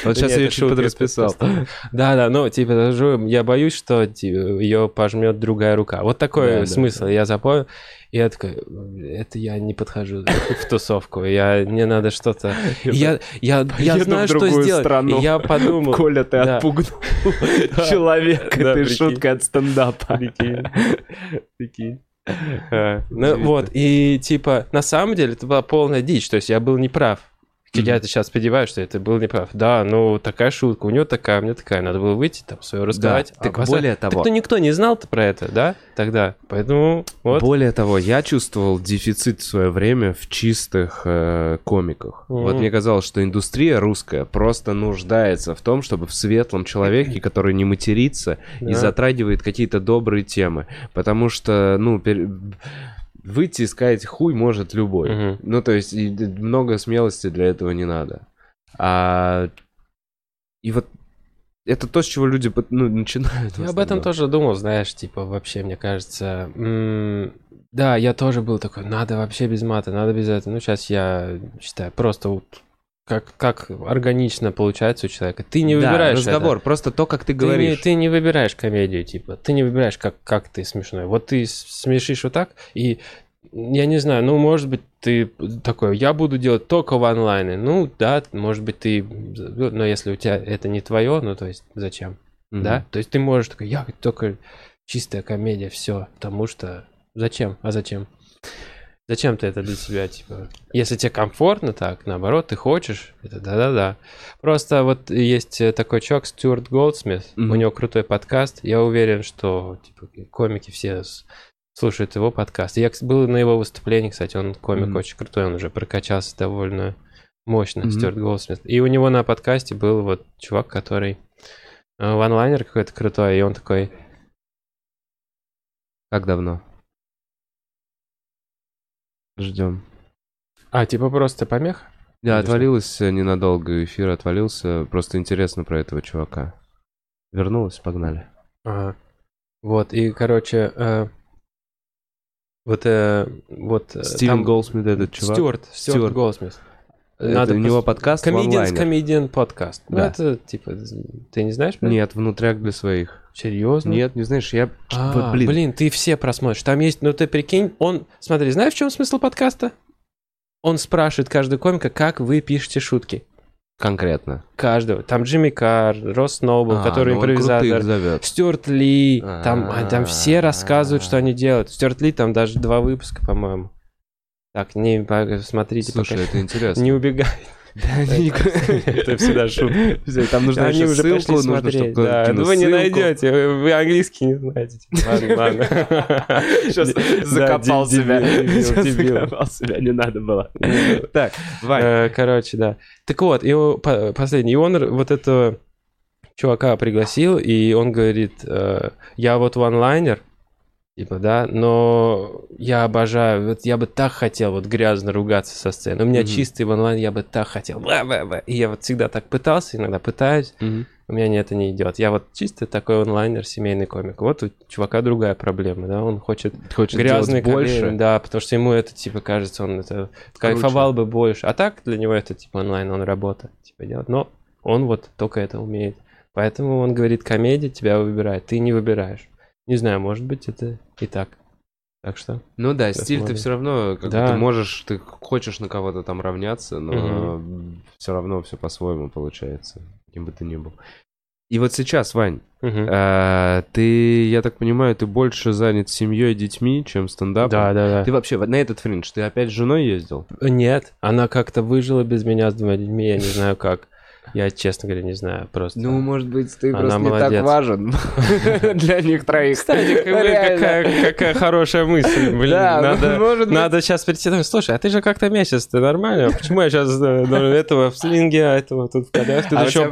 Вот сейчас я это чуть шутка, подрасписал. это просто- Да, да, ну, типа, даже я боюсь, что ее пожмет другая рука. Вот такой Да, да, смысл я запомнил. И я такой, это я не подхожу в тусовку, я, мне надо что-то... Я, я, я знаю, в что сделать. страну. Я подумал... Коля, ты Да. отпугнул Да. человека Да, прикинь. шуткой от стендапа. Прикинь. Прикинь. А, Ну вот, и типа, на самом деле это была полная дичь, то есть я был неправ. Я это сейчас сподеваюсь, что это был неправ. Да, ну такая шутка, у него такая, у меня такая, надо было выйти, там, свое рассказать. так а более Так того- то никто не знал-то про это, да, тогда. Поэтому вот. Более того, я чувствовал дефицит в свое время в чистых э, комиках. Мгм. Вот мне казалось, что индустрия русская просто нуждается в том, чтобы в светлом человеке, который не матерится и Да. затрагивает какие-то добрые темы. Потому что, ну, пер- выйти и сказать хуй может любой. Мгм. Ну, то есть, и много смелости для этого не надо. А... И вот это то, с чего люди ну, начинают. Я об этом тоже думал, знаешь, типа, вообще, мне кажется, м, да, я тоже был такой, надо вообще без мата, надо без этого. Ну, сейчас я считаю, просто как, как органично получается у человека. Ты не Да, выбираешь это. разговор, просто то, как ты Ты не, говоришь. ты не выбираешь комедию, типа, ты не выбираешь, как, как ты смешной. Вот ты смешишь вот так, и я не знаю, ну, может быть, ты такой, я буду делать только ванлайны. Ну, да, может быть, ты, но если у тебя это не твое, ну, то есть, зачем? Мгм. Да? То есть ты можешь такой, я только чистая комедия, все, потому что зачем? А зачем? Зачем ты это для себя, типа? Если тебе комфортно так, наоборот, ты хочешь, это да-да-да. Просто вот есть э, такой чувак, Стюарт Голдсмит, Мгм. у него крутой подкаст, я уверен, что типа, комики все слушают его подкаст. Я был на его выступлении, кстати, он комик Мгм. очень крутой, он уже прокачался довольно мощно, Мгм. Стюарт Голдсмит. И у него на подкасте был вот чувак, который э, ванлайнер какой-то крутой, и он такой, Как давно? Ждем. а, типа просто помех? Да, Или отвалилось э, ненадолго, эфир отвалился. Просто интересно про этого чувака. Вернулась, погнали. Ага. Вот, и, короче, э, вот, э, вот... э, Стивен там- Голдсмит, этот чувак. Стюарт, Стюарт, Стюарт. Голдсмит. Это у него подкаст «One-liner». comedian podcast. Ну, Да. это, типа, ты не знаешь? Нет, внутряк для своих. Серьезно? Нет, не знаешь, я... А, вот, блин. блин. ты все просмотришь. Там есть, ну ты прикинь, он, смотри, знаешь, в чем смысл подкаста? Он спрашивает каждого комика, как вы пишете шутки. Конкретно. Каждого. Там Джимми Карр, Росс Сноубол, А, который ну импровизатор. Стюарт Ли, там, а, там все А. рассказывают, что они делают. Стюарт Ли там даже два выпуска, по-моему. Так, не смотрите, Слушай, пока. это интересно. не убегай. Это всегда шутка. Там нужно Они уже ссылку, нужно, чтобы да. Ну вы не найдете, вы английский не знаете. Ладно, ладно. Сейчас закопал себя. закопал себя, не надо было. Так, Вань. Э, Короче, да. Так вот, и последний. И он вот этого чувака пригласил, и он говорит, э, я вот ванлайнер, типа, да, но я обожаю, вот я бы так хотел вот грязно ругаться со сцены. У меня Мгм. чистый ванлайн, я бы так хотел. Бла-бла-бла. И я вот всегда так пытался, иногда пытаюсь, Мгм. у меня это не идет. Я вот чисто такой онлайнер, семейный комик. Вот у чувака другая проблема, да, он хочет Хочет грязный больше. больше, да, потому что ему это типа кажется, он это кайфовал бы больше. А так для него это типа онлайн, он работа типа делает. Но он вот только это умеет. Поэтому он говорит, комедия тебя выбирает, ты не выбираешь. Не знаю, может быть это и так. Так что. Ну да, стиль ты все равно, как Да. ты можешь, ты хочешь на кого-то там равняться, но все равно все по-своему получается, кем бы ты ни был. И вот сейчас, Вань, Мгм. а, ты, я так понимаю, ты больше занят семьей, детьми, чем стендапом. Да, да, да. Ты вообще на этот фриндж, ты опять с женой ездил? Нет, она как-то выжила без меня с двумя детьми, я не знаю как. Я, честно говоря, не знаю, просто... Ну, может быть, ты Она просто не так важен для них троих. Кстати, какая, какая хорошая мысль, блин. Надо, сейчас прийти, там, слушай, а ты же как-то месяц, ты нормально? А Почему я сейчас этого в слинге, а этого тут в А тут еще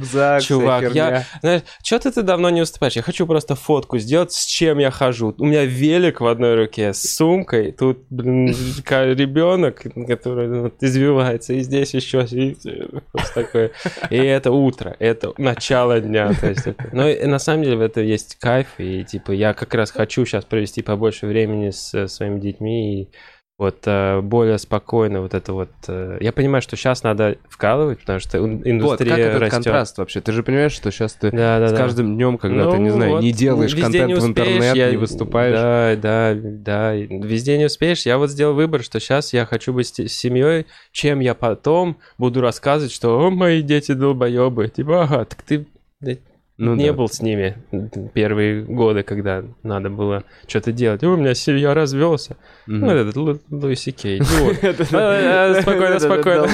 вся Чувак, я, знаешь, что-то ты давно не уступаешь. Я хочу просто фотку сделать, с чем я хожу. У меня велик в одной руке с сумкой. Тут, блин, ребенок, который извивается, и здесь еще э, просто такое. И это утро, это начало дня. То есть это- Но и на самом деле в этом есть кайф, и типа я как раз хочу сейчас провести побольше времени с э, своими детьми и вот э, более спокойно вот это вот. э, Я понимаю, что сейчас надо вкалывать, потому что ин- Вот, индустрия как этот растет. контраст вообще? Ты же понимаешь, что сейчас ты Да, да, с да. каждым днем, когда ты, не Ну знаю, вот, не делаешь везде контент не в успеешь, интернет, я- не выступаешь. Да, да, да. Везде не успеешь. Я вот сделал выбор, что сейчас я хочу быть с семьей, чем я потом буду рассказывать, что о, мои дети долбоебы. Типа, ага, так ты Ну не да. был с ними первые годы, когда надо было что-то делать. У меня семья развелся. Мгм. Ну, этот Лу- Луиси Кей. идиот. А, а, Спокойно, спокойно.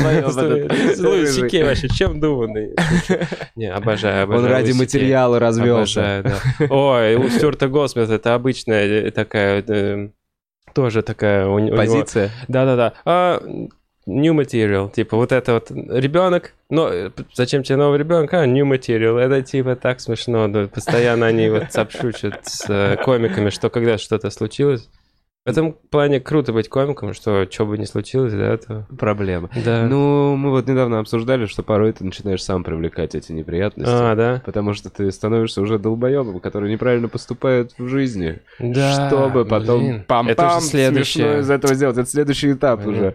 Луиси Кей вообще чем думанный? Не, обожаю, обожаю. Он ради материала развелся. Ой, у Стюарта Голдсмита это обычная э, такая, э, тоже такая у, него- Позиция. Да-да-да. А, new material, типа вот это вот ребенок, но э, зачем тебе новый ребенок? А, new material, это типа так смешно, да, постоянно они вот цапшучат с э, комиками, что когда что-то случилось. В этом плане круто быть комиком, что что бы ни случилось, да, то... Проблема. Да. Ну, мы вот недавно обсуждали, что порой ты начинаешь сам привлекать эти неприятности. а, да? Потому что ты становишься уже долбоебом, который неправильно поступает в жизни. Да, чтобы потом блин. пам-пам Это уже смешно следующее. из этого сделать. Это следующий этап Мгм. уже.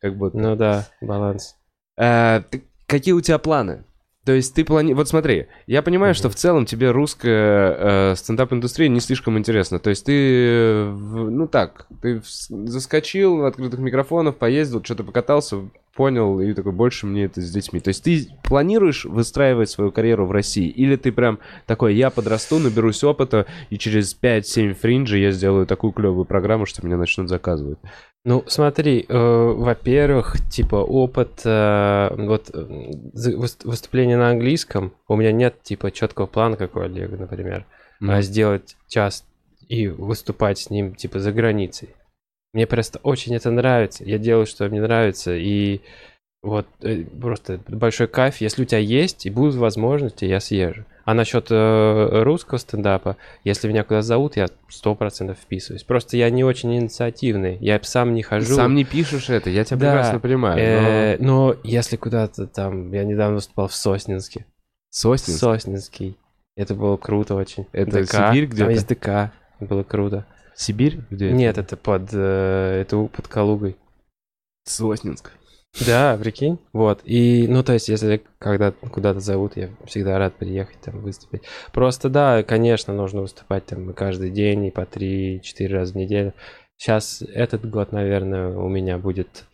Как будто. Ну да, баланс. Э, ты- какие у тебя планы? То есть ты планируешь... Вот смотри, я понимаю, что в целом тебе русская э, стендап-индустрия не слишком интересна. То есть ты, э, ну так, ты заскочил в открытых микрофонов, поездил, что-то покатался, понял, и такой, больше мне это с детьми. То есть ты планируешь выстраивать свою карьеру в России? Или ты прям такой, я подрасту, наберусь опыта, и через 5-7 фринджей я сделаю такую клевую программу, что меня начнут заказывать? Ну, смотри, э, во-первых, типа опыт, э, вот э, выступление на английском, у меня нет типа четкого плана, как у Олега, например, а сделать час и выступать с ним типа за границей. Мне просто очень это нравится. Я делаю, что мне нравится, и вот э, просто большой кайф. Если у тебя есть и будут возможности, я съезжу. А насчет э, русского стендапа, если меня куда зовут, я сто процентов вписываюсь. Просто я не очень инициативный. Я сам не Ты хожу. сам не пишешь это, я тебя Да, прекрасно понимаю. но- Э, но если куда-то там, я недавно выступал в Соснинске. Соснинск? Соснинский. Это было круто очень. Это ДК. Сибирь Там где-то? есть ДК. Было круто. Сибирь? Где Нет, это под, э, это у- под Калугой. Соснинск. Да, прикинь. Вот. И, ну, то есть, если когда куда-то зовут, я всегда рад приехать там выступить. Просто, да, конечно, нужно выступать там каждый день и по 3-4 раза в неделю. Сейчас этот год, наверное, у меня будет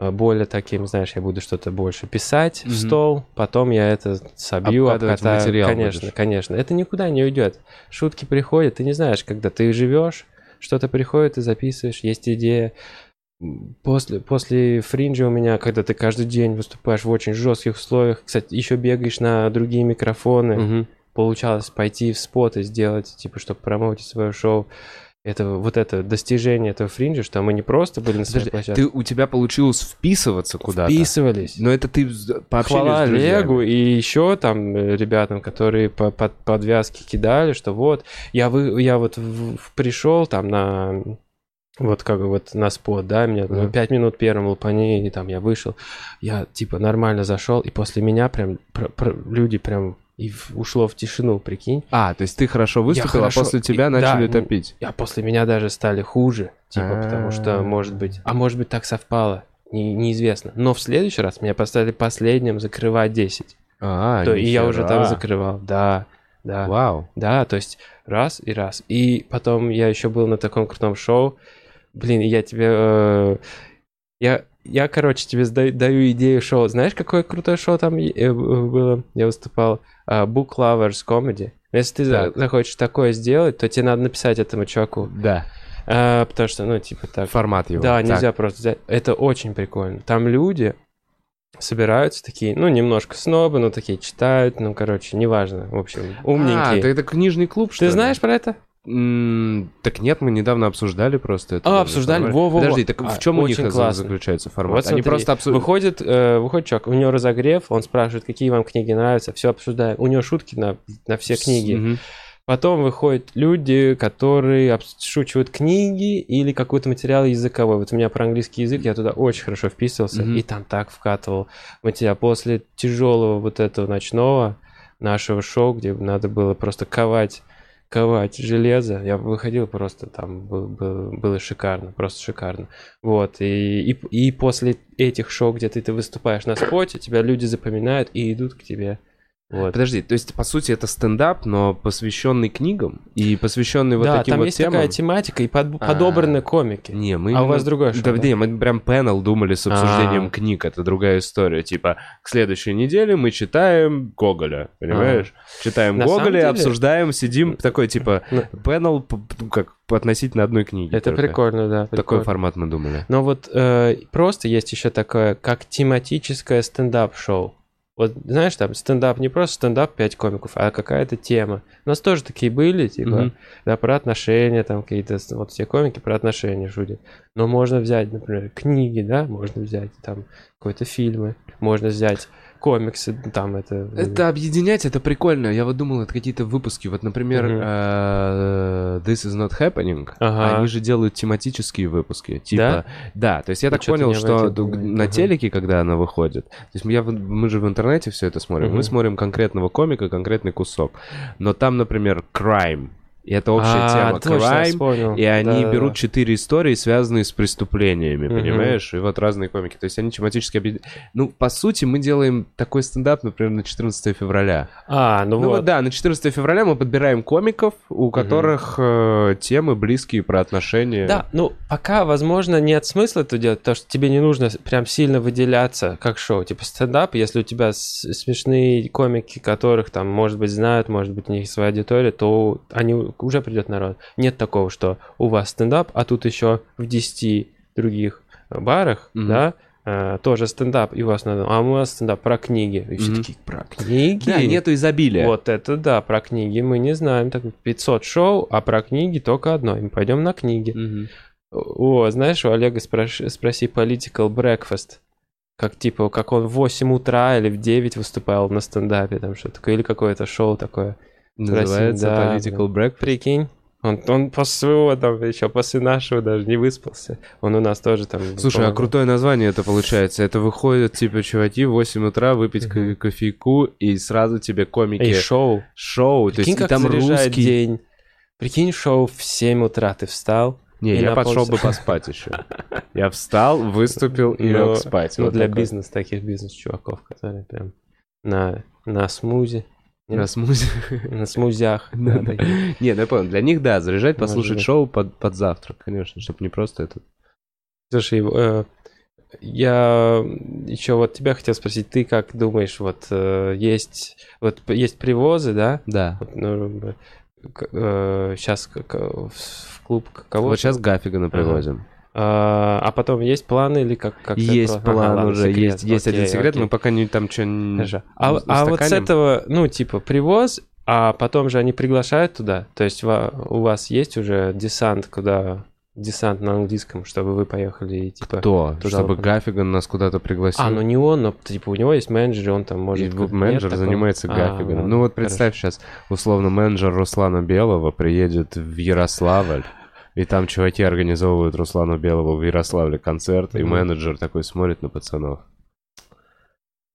э, более таким, знаешь, я буду что-то больше писать Мгм. в стол, потом я это собью, обкатаю. материал Конечно, будешь. конечно. Это никуда не уйдет. Шутки приходят, ты не знаешь, когда ты живешь, что-то приходит, ты записываешь, есть идея. После, после фринджа у меня, когда ты каждый день выступаешь в очень жестких условиях, кстати, еще бегаешь на другие микрофоны, Мгм. получалось пойти в спот и сделать, типа, чтобы промоутить свое шоу. Это вот это достижение этого фринджа, что мы не просто были на своей Подожди, площадке, ты, у тебя получилось вписываться куда-то? вписывались. Но это ты по общению Хвала с друзьями. Олегу и еще там э, ребятам, которые по, под подвязки кидали, что вот я вы я вот пришел там на вот как бы вот на спот, да, мне ну, пять минут первым лупани, и там я вышел, я типа нормально зашел, и после меня прям пр- пр- люди прям и ушло в тишину, прикинь. А, то есть ты хорошо выступил, хорошо- а после тебя и- начали да, топить. А после меня даже стали хуже, типа, потому что, А. может быть, а может быть так совпало, не- неизвестно. Но в следующий раз меня поставили последним закрывать 10. А, То, и я уже там закрывал. Да, да. Вау. Да, то есть раз и раз. И потом я еще был на таком крутом шоу. Блин, я тебе... э, я, я, короче, тебе даю идею шоу. Знаешь, какое крутое шоу там э, было? Я выступал. А, Book Lovers Comedy. Если ты Так. захочешь такое сделать, то тебе надо написать этому чуваку. Да. А, потому что, ну, типа так. Формат его. Да, Так. нельзя просто взять. Это очень прикольно. Там люди, собираются такие, ну, немножко снобы, но такие читают, ну, короче, неважно, в общем, умненькие. А, это, это книжный клуб, что Ты ли? знаешь про это? Так нет, мы недавно обсуждали просто это. А, обсуждали? формат. Во-во-во. Подожди, так А, в чем у них классно. заключается формат? Вот Они смотри, просто обсуждают. Выходит, э, выходит чувак, у него разогрев, он спрашивает, какие вам книги нравятся, все обсуждаем. У него шутки на, на все книги. Потом выходят люди, которые обшучивают книги или какой-то материал языковой. Вот у меня про английский язык, я туда очень хорошо вписывался, Мгм. и там так вкатывал материал. После тяжелого вот этого ночного нашего шоу, где надо было просто ковать ковать железо, я выходил просто там, был- был- было шикарно, просто шикарно. Вот, и, и, и после этих шоу, где ты, ты выступаешь на споте, тебя люди запоминают и идут к тебе. Вот. Подожди, то есть, по сути, это стендап, но посвященный книгам и посвященный вот да, таким там вот есть темам? такая тематика и под- А. подобраны комики. Не, мы А у вас другое шоу, Да, да? не, мы прям панел думали с обсуждением А. книг, это другая история. Типа, к следующей неделе мы читаем Гоголя, понимаешь? Читаем А. На Гоголя, деле- обсуждаем, сидим, такой, типа, Ну. панел, ну, как по- относительно одной книги. Это только. прикольно, да. Такой прикольно. формат мы думали. Но вот э, просто есть еще такое, как тематическое стендап-шоу. Вот знаешь, там стендап не просто стендап 5 комиков, а какая-то тема. У нас тоже такие были, типа, Мгм. да, про отношения, там какие-то, вот все комики про отношения шутят. Но можно взять, например, книги, да, можно взять там какие-то фильмы, можно взять комиксы, там это... Это объединять, это прикольно. Я вот думал, это какие-то выпуски. Вот, например, Мгм. э, This is not happening. Ага. Они же делают тематические выпуски. Типа, да, то есть я Ну, так понял, что на Ага. телеке, когда она выходит, то есть я, мы же в интернете все это смотрим, мы Мгм. смотрим конкретного комика, конкретный кусок. Но там, например, crime. И это общая А, тема вспомнил. И они Да-да-да. берут четыре истории, связанные с преступлениями, Мгм. понимаешь? И вот разные комики. То есть они тематически объединяют. Ну, по сути, мы делаем такой стендап, например, на 14 февраля. А, ну, Ну, вот. вот да, на 14 февраля мы подбираем комиков, у которых э, темы близкие про отношения. Да, ну, пока, возможно, нет смысла это делать, потому что тебе не нужно прям сильно выделяться как шоу. Типа стендап, если у тебя смешные комики, которых там, может быть, знают, может быть, у них своя аудитория, то они уже придет народ. Нет такого, что у вас стендап, а тут еще в 10 других барах, Мгм. да, э, тоже стендап, и у вас надо, а у вас стендап про книги. И все Мгм. такие, про книги? Да, нету изобилия. Вот это да, про книги мы не знаем. Так 500 шоу, а про книги только одно. И мы пойдем на книги. Мгм. О, знаешь, у Олега спрош- спроси political breakfast. Как типа, как он в 8 утра или в 9 выступал на стендапе, там что такое, или какое-то шоу такое. Называется да, Political Breakfast. Прикинь. Он, он после своего там, еще после нашего даже не выспался. Он у нас тоже там... Слушай, а помогал. крутое название это получается. Это выходят, типа, чуваки в 8 утра выпить Мгм. кофейку, и сразу тебе комики Эй, шоу. шоу. То Прикинь, есть и как там русский. день. Прикинь, шоу в 7 утра ты встал. Не, И я пошел бы поспать еще. Я встал, выступил и Ну, лег спать. Ну, Вот для такой. бизнес, таких бизнес-чуваков, которые прям на, на смузи, На смузи. на смузях. Не, ну я понял. Для них, да, заряжать, послушать шоу под, завтрак, конечно, чтобы не просто это. Слушай, э, я еще вот тебя хотел спросить, ты как думаешь, вот э, есть вот есть привозы, да? Да. Вот, ну, сейчас в клуб кого? Вот сейчас Гаффигана привозим. А, а потом есть планы или как? как Есть план уже, есть, есть один секрет, мы мы пока не там что Хорошо. А, а вот с этого, ну, типа, привоз, а потом же они приглашают туда. То есть у вас есть уже десант, куда десант на английском, чтобы вы поехали и типа. Кто? туда Чтобы вот. Гаффиган нас куда-то пригласил. А, ну не он, но типа у него есть менеджер, и он там И может. как- менеджер нет такого? занимается А, ну вот представь сейчас, условно, менеджер Руслана Белого приедет в Ярославль, и там чуваки организовывают Руслану Белого в Ярославле концерт, и Мгм. менеджер такой смотрит на пацанов.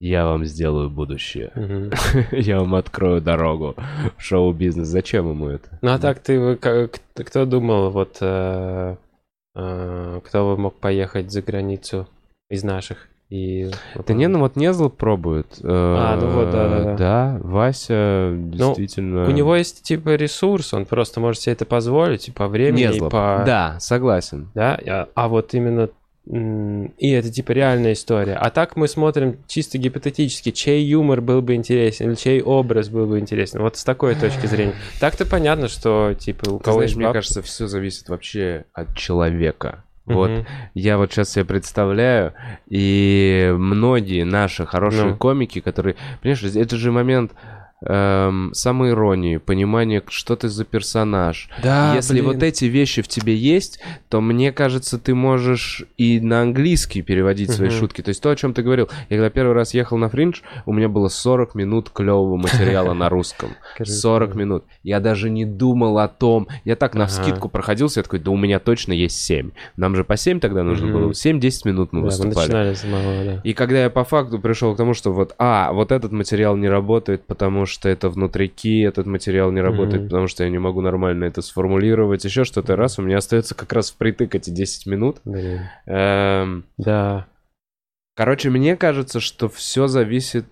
Я вам сделаю будущее. Мгм. Я вам открою дорогу в шоу-бизнес. Зачем ему это? Ну а так ты как- кто думал, вот э, э, кто бы мог поехать за границу из наших? И Да не, ну вот Незл пробует. А, ну вот, да-да-да. Да, Вася действительно... У него есть типа ресурс, он просто может себе это позволить и по времени, и Незлоб. по... Да, согласен. да, а, а вот именно и это типа реальная история. А так мы смотрим чисто гипотетически, чей юмор был бы интересен, или чей образ был бы интересен. Вот с такой точки зрения. Так-то понятно, что типа у Ты кого знаешь, есть мне кажется, все зависит вообще от человека. Вот. Мгм. Я вот сейчас себе представляю, и многие наши хорошие Ну. комики, которые... Понимаешь, это же момент эм, самоиронии, понимания, что ты за персонаж. Да, Если блин. вот эти вещи в тебе есть, то мне кажется, ты можешь и на английский переводить свои Мгм. шутки. То есть то, о чем ты говорил. Я когда первый раз ехал на фриндж, у меня было 40 минут клевого материала на русском. Круто. 40 минут. Я даже не думал о том. Я так на вскидку проходился, я такой, да у меня точно есть 7. Нам же по 7 тогда нужно было. 7-10 минут мы выступали. И когда я по факту пришел к тому, что вот, а, вот этот материал не работает, потому что это внутрики, этот материал не работает, Мгм. потому что я не могу нормально это сформулировать, еще что-то, раз, у меня остается как раз впритык эти 10 минут. Блин. Эм, Да. короче, мне кажется, что все зависит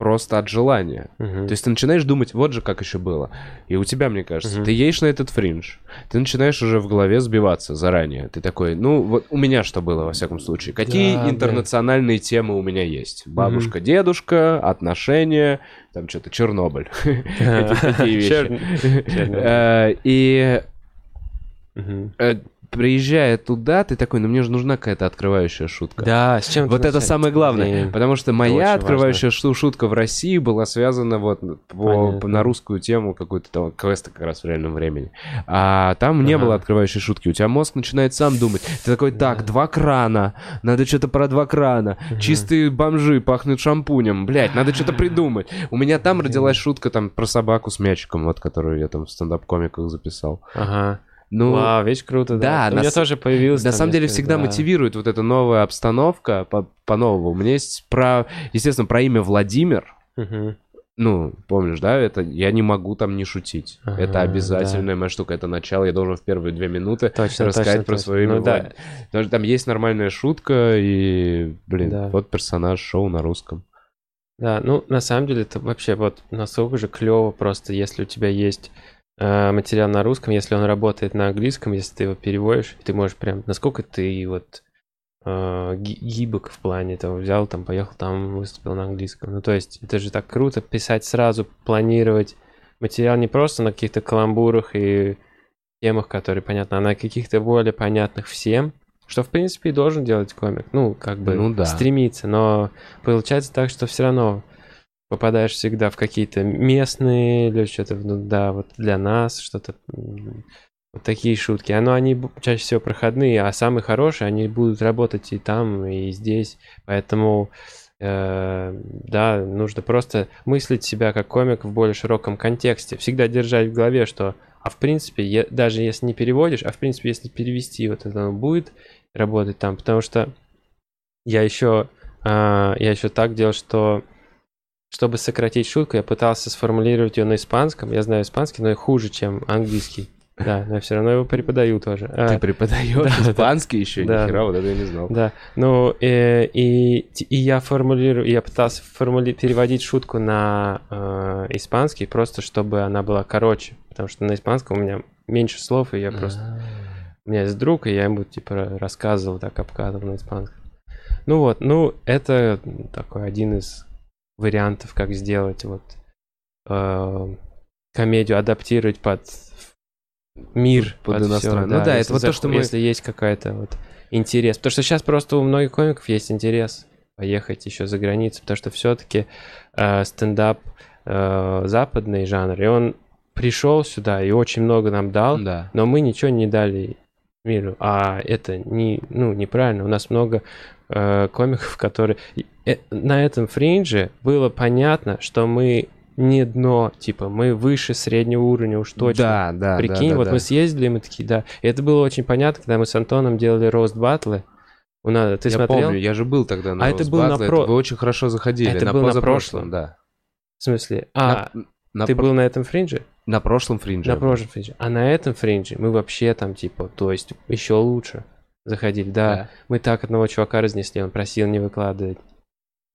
просто от желания. Мгм. То есть ты начинаешь думать, вот же как еще было. И у тебя, мне кажется, Мгм. ты едешь на этот фриндж, ты начинаешь уже в голове сбиваться заранее. Ты такой, ну вот у меня что было во всяком случае? Какие Да, интернациональные темы у меня есть? Бабушка, дедушка, отношения, там что-то Чернобыль. Такие вещи. Э, И приезжая туда, ты такой, ну мне же нужна какая-то открывающая шутка. Да, с чем Вот это самое главное, потому что моя открывающая шу- шутка в России была связана вот по, Понятно. на русскую тему какую-то там квеста как раз в реальном времени. А там не Ага. было открывающей шутки. У тебя мозг начинает сам думать. Ты такой, так, два крана, надо что-то про два крана. Чистые бомжи пахнут шампунем. Блять, надо что-то придумать. У меня там родилась шутка там про собаку с мячиком, вот которую я там в стендап-комиках записал. Ага. Ну, Вау, видишь, круто, да, да. У на меня с- тоже появилось. на самом деле несколько, всегда да. мотивирует вот эта новая обстановка по- по-новому. У меня есть про, естественно, про имя Владимир. Мгм. Ну, помнишь, да, это я не могу там не шутить. Ага, это обязательная моя штука, это начало. Я должен в первые две минуты Точно, рассказать точно, про точно. свое имя. Ну да. Потому что там есть нормальная шутка, и, блин, Да. вот персонаж шоу на русском. Да, ну на самом деле это вообще вот насколько же клево просто, если у тебя есть материал на русском, если он работает на английском, если ты его переводишь, ты можешь прям, насколько ты вот э, ги- гибок в плане того, взял там, поехал там, выступил на английском. Ну то есть это же так круто писать сразу, планировать материал не просто на каких-то каламбурах и темах, которые понятны, а на каких-то более понятных всем, что в принципе и должен делать комик. Ну, как бы Ну да. стремиться, но получается так, что все равно попадаешь всегда в какие-то местные или что-то, ну да, вот для нас что-то, вот такие шутки. Но они чаще всего проходные, а самые хорошие, они будут работать и там, и здесь. Поэтому, э, да, нужно просто мыслить себя как комик в более широком контексте. Всегда держать в голове, что, а в принципе, е- даже если не переводишь, а в принципе, если перевести, вот это оно будет работать там. Потому что я еще, а, я еще так делал, что чтобы сократить шутку, я пытался сформулировать ее на испанском. Я знаю испанский, но и хуже, чем английский. Да, но я все равно его преподаю тоже. А, Ты преподаешь да, да. испанский еще? Да. Нихера, вот это я не знал. Да, ну э, и, и я формулирую, я пытался формули- переводить шутку на э, испанский, просто чтобы она была короче, потому что на испанском у меня меньше слов, и я просто... У меня есть друг, и я ему типа рассказывал, так обкатывал на испанском. Ну вот, ну это такой один из вариантов, как сделать вот э, комедию, адаптировать под мир, Под всё, иностранный. Ну да, это вот то, что мы- Если есть какая-то вот интерес. Потому что сейчас просто у многих комиков есть интерес поехать еще за границу, потому что все-таки стендап э, западный жанр, и он пришел сюда и очень много нам дал, Да. но мы ничего не дали миру. А это не, ну, неправильно. У нас много э, комиков, которые... э, на этом фриндже было понятно, что мы не дно, типа, мы выше среднего уровня уж точно. Да, да, Прикинь, да, да, вот да. мы съездили, мы такие, да. И это было очень понятно, когда мы с Антоном делали рост батлы. У нас, ты я смотрел? помню, я же был тогда на А это был на про- Вы очень хорошо заходили. Это на был на прошлом. да. В смысле? А, на, на ты про- был на этом фриндже? на прошлом фриндже. На прошлом фриндже. А на этом фриндже мы вообще там, типа, то есть еще лучше заходили. Да, мы так одного чувака разнесли, он просил не выкладывать.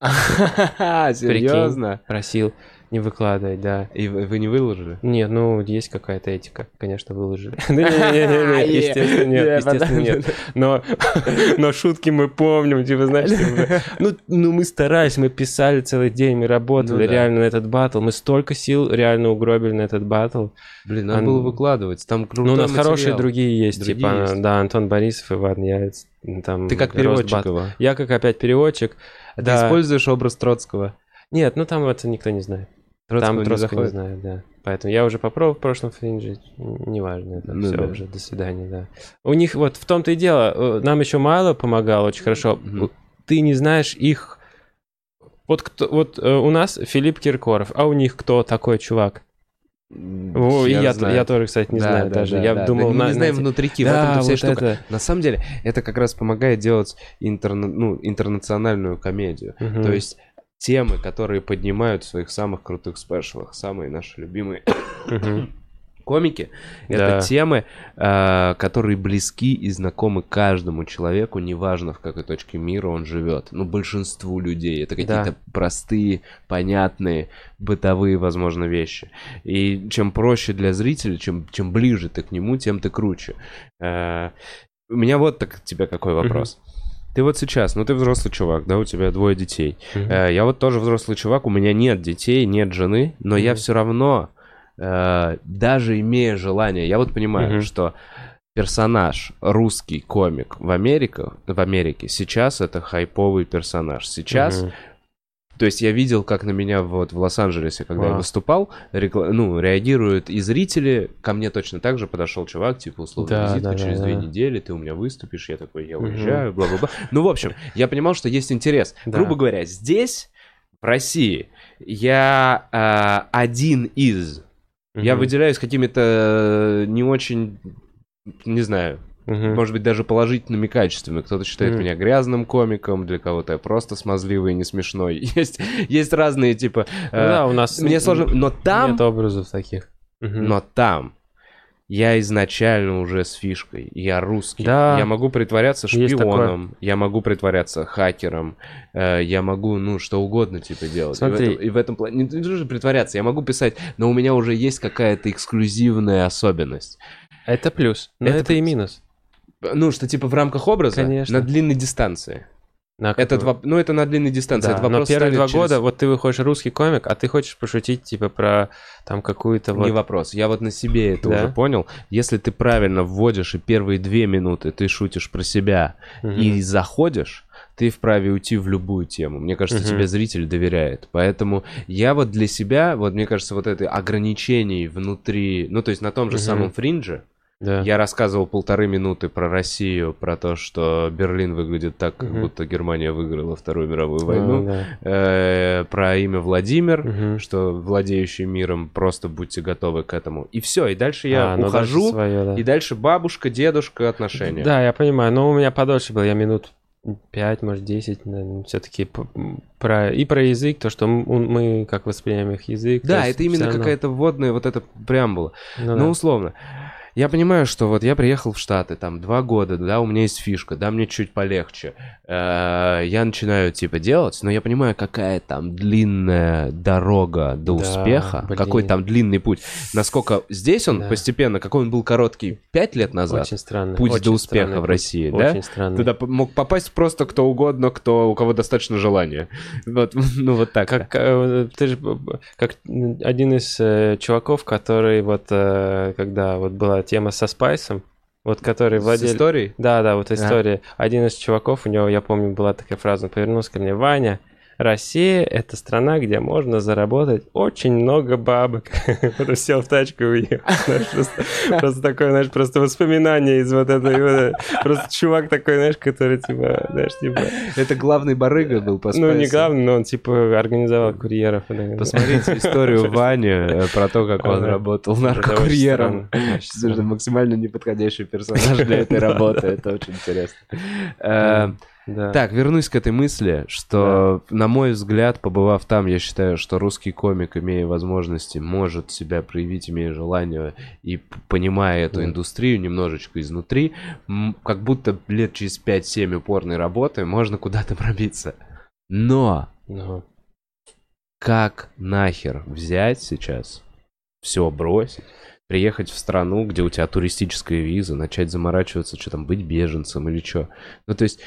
Серьезно? Просил. Не выкладывать, да. И вы, вы не выложили? Нет, ну, есть какая-то этика, конечно, выложили. Ну, не-не-не, естественно, нет, естественно, нет. Но, но шутки мы помним, типа, знаешь, типа, ну, ну, мы старались, мы писали целый день, мы работали Ну да. реально на этот батл, мы столько сил реально угробили на этот батл. Блин, надо Ан- было выкладывать. Там крутой Ну, у нас хорошие другие есть, Другие типа, есть. да, Антон Борисов, Иван Яйц, там... Ты как переводчик его. Я как опять переводчик. Ты Да. используешь образ Троцкого? Нет, ну там это никто не знает. Троцкого там не Троцкого не заходит? знает, да. Поэтому я уже попробовал в прошлом фринже, неважно, это Ну все да. уже, до свидания, да. У них вот в том-то и дело, э, нам еще мало помогал очень хорошо. Мгм. Ты не знаешь их... Вот, кто, вот э, у нас Филипп Киркоров, а у них кто такой чувак? О, и я, знаю. я тоже, кстати, не Да, знаю да, даже. да, я да. думал, Да, мы на- не знаем знаете, внутрики, в да, вся вот штука. это. На самом деле, это как раз помогает делать интерна- ну, интернациональную комедию. Мгм. То есть темы, которые поднимают в своих самых крутых спешалах, самые наши любимые комики, это Да. темы, э, которые близки и знакомы каждому человеку, неважно в какой точке мира он живет. Ну, большинству людей. Это какие-то простые, понятные, бытовые, возможно, вещи. И чем проще для зрителя, чем, чем ближе ты к нему, тем ты круче. Э, у меня вот так к тебе какой вопрос. Ты вот сейчас, ну ты взрослый чувак, да, у тебя двое детей. Э, Я вот тоже взрослый чувак, у меня нет детей, нет жены, но я Мгм. все равно, э, даже имея желание, я вот понимаю, Мгм. что персонаж, русский комик в Америке, в Америке сейчас это хайповый персонаж. Сейчас, Мгм. То есть я видел, как на меня вот в Лос-Анджелесе, когда я Вау. выступал, рекла- ну, реагируют и зрители. Ко мне точно так же подошел чувак, типа, условно, Да, визитка, да, через да, две да. недели ты у меня выступишь, я такой, я уезжаю, бла-бла-бла. Ну, в общем, я понимал, что есть интерес. Да. Грубо говоря, здесь, в России, я а, один из. Я Мгм. выделяюсь какими-то э, не очень, не знаю, Мгм. может быть, даже положительными качествами. Кто-то считает Мгм. меня грязным комиком, для кого-то я просто смазливый и не смешной. Есть, есть разные, типа... Ну э, да, у нас мне сложно... Но там... нет образов таких. Мгм. Но там я изначально уже с фишкой. Я русский. Да. Я могу притворяться шпионом. Я могу притворяться хакером. э, я могу, ну, что угодно, типа, делать. И в Смотри. этом- И в этом, плане... Не что притворяться. Я могу писать, но у меня уже есть какая-то эксклюзивная особенность. Это плюс, но Это это, и минус. Ну, что типа в рамках образа Конечно. на длинной дистанции. На какую? два... Ну, это на длинной дистанции. Да, это но вопрос первые ставит два через- года, вот ты выходишь русский комик, а ты хочешь пошутить, типа, про там какую-то вот... Не вопрос. Я вот на себе это Да? уже понял. Если ты правильно вводишь и первые две минуты ты шутишь про себя Мгм. и заходишь, ты вправе уйти в любую тему. Мне кажется, Мгм. тебе зритель доверяет. Поэтому я вот для себя, вот мне кажется, вот это ограничений внутри, ну то есть на том же Мгм. самом фринже, Да. я рассказывал полторы минуты про Россию, про то, что Берлин выглядит так, как Мгм. будто Германия выиграла Вторую мировую А, войну, да. э, про имя Владимир, Мгм. что владеющий миром, просто будьте готовы к этому. И все, и дальше я А, ну дальше ухожу, своё, да. и дальше бабушка, дедушка, отношения. Да, я понимаю, но у меня подольше было, я минут 5, может 10, все-таки про и про язык, то, что мы как воспринимаем их язык. Да, это именно равно. какая-то вводная вот эта преамбула. Ну, Ну, да. условно. Я понимаю, что вот я приехал в Штаты, там, два года, да, у меня есть фишка, да, мне чуть полегче. Э, Я начинаю, типа, делать, но я понимаю, какая там длинная дорога до Да, успеха, блин. какой там длинный путь. Насколько здесь он Да. постепенно, какой он был короткий пять лет назад, Очень странно. путь очень до успеха странный в. России, да? Очень странно. Туда мог попасть просто кто угодно, кто, у кого достаточно желания. Вот, ну вот так. Как э, ты же как один из э, чуваков, который вот э, когда вот была тема со Спайсом, вот который С владел. историей? Да, да, вот история. Один из чуваков, у него, я помню, была такая фраза, он повернулся ко мне, Ваня, Россия — это страна, где можно заработать очень много бабок. Вот сел в тачку и уехал. Просто, такое, знаешь, просто воспоминание из вот этой... вот, Просто чувак такой, знаешь, который, типа, знаешь, типа... Это главный барыга был по Ну, не главный, но он, типа, организовал курьеров. Посмотрите историю Вани э, про то, как он работал наркокурьером. максимально неподходящий персонаж для этой работы. Это очень интересно. Да. Так, вернусь к этой мысли, что, на мой взгляд, побывав там, я считаю, что русский комик, имея возможности, может себя проявить, имея желание и понимая эту Да. индустрию немножечко изнутри, как будто лет через 5-7 упорной работы можно куда-то пробиться. Но Ну, Как нахер взять сейчас, все бросить, приехать в страну, где у тебя туристическая виза, начать заморачиваться, что там, быть беженцем или что? Ну, то есть,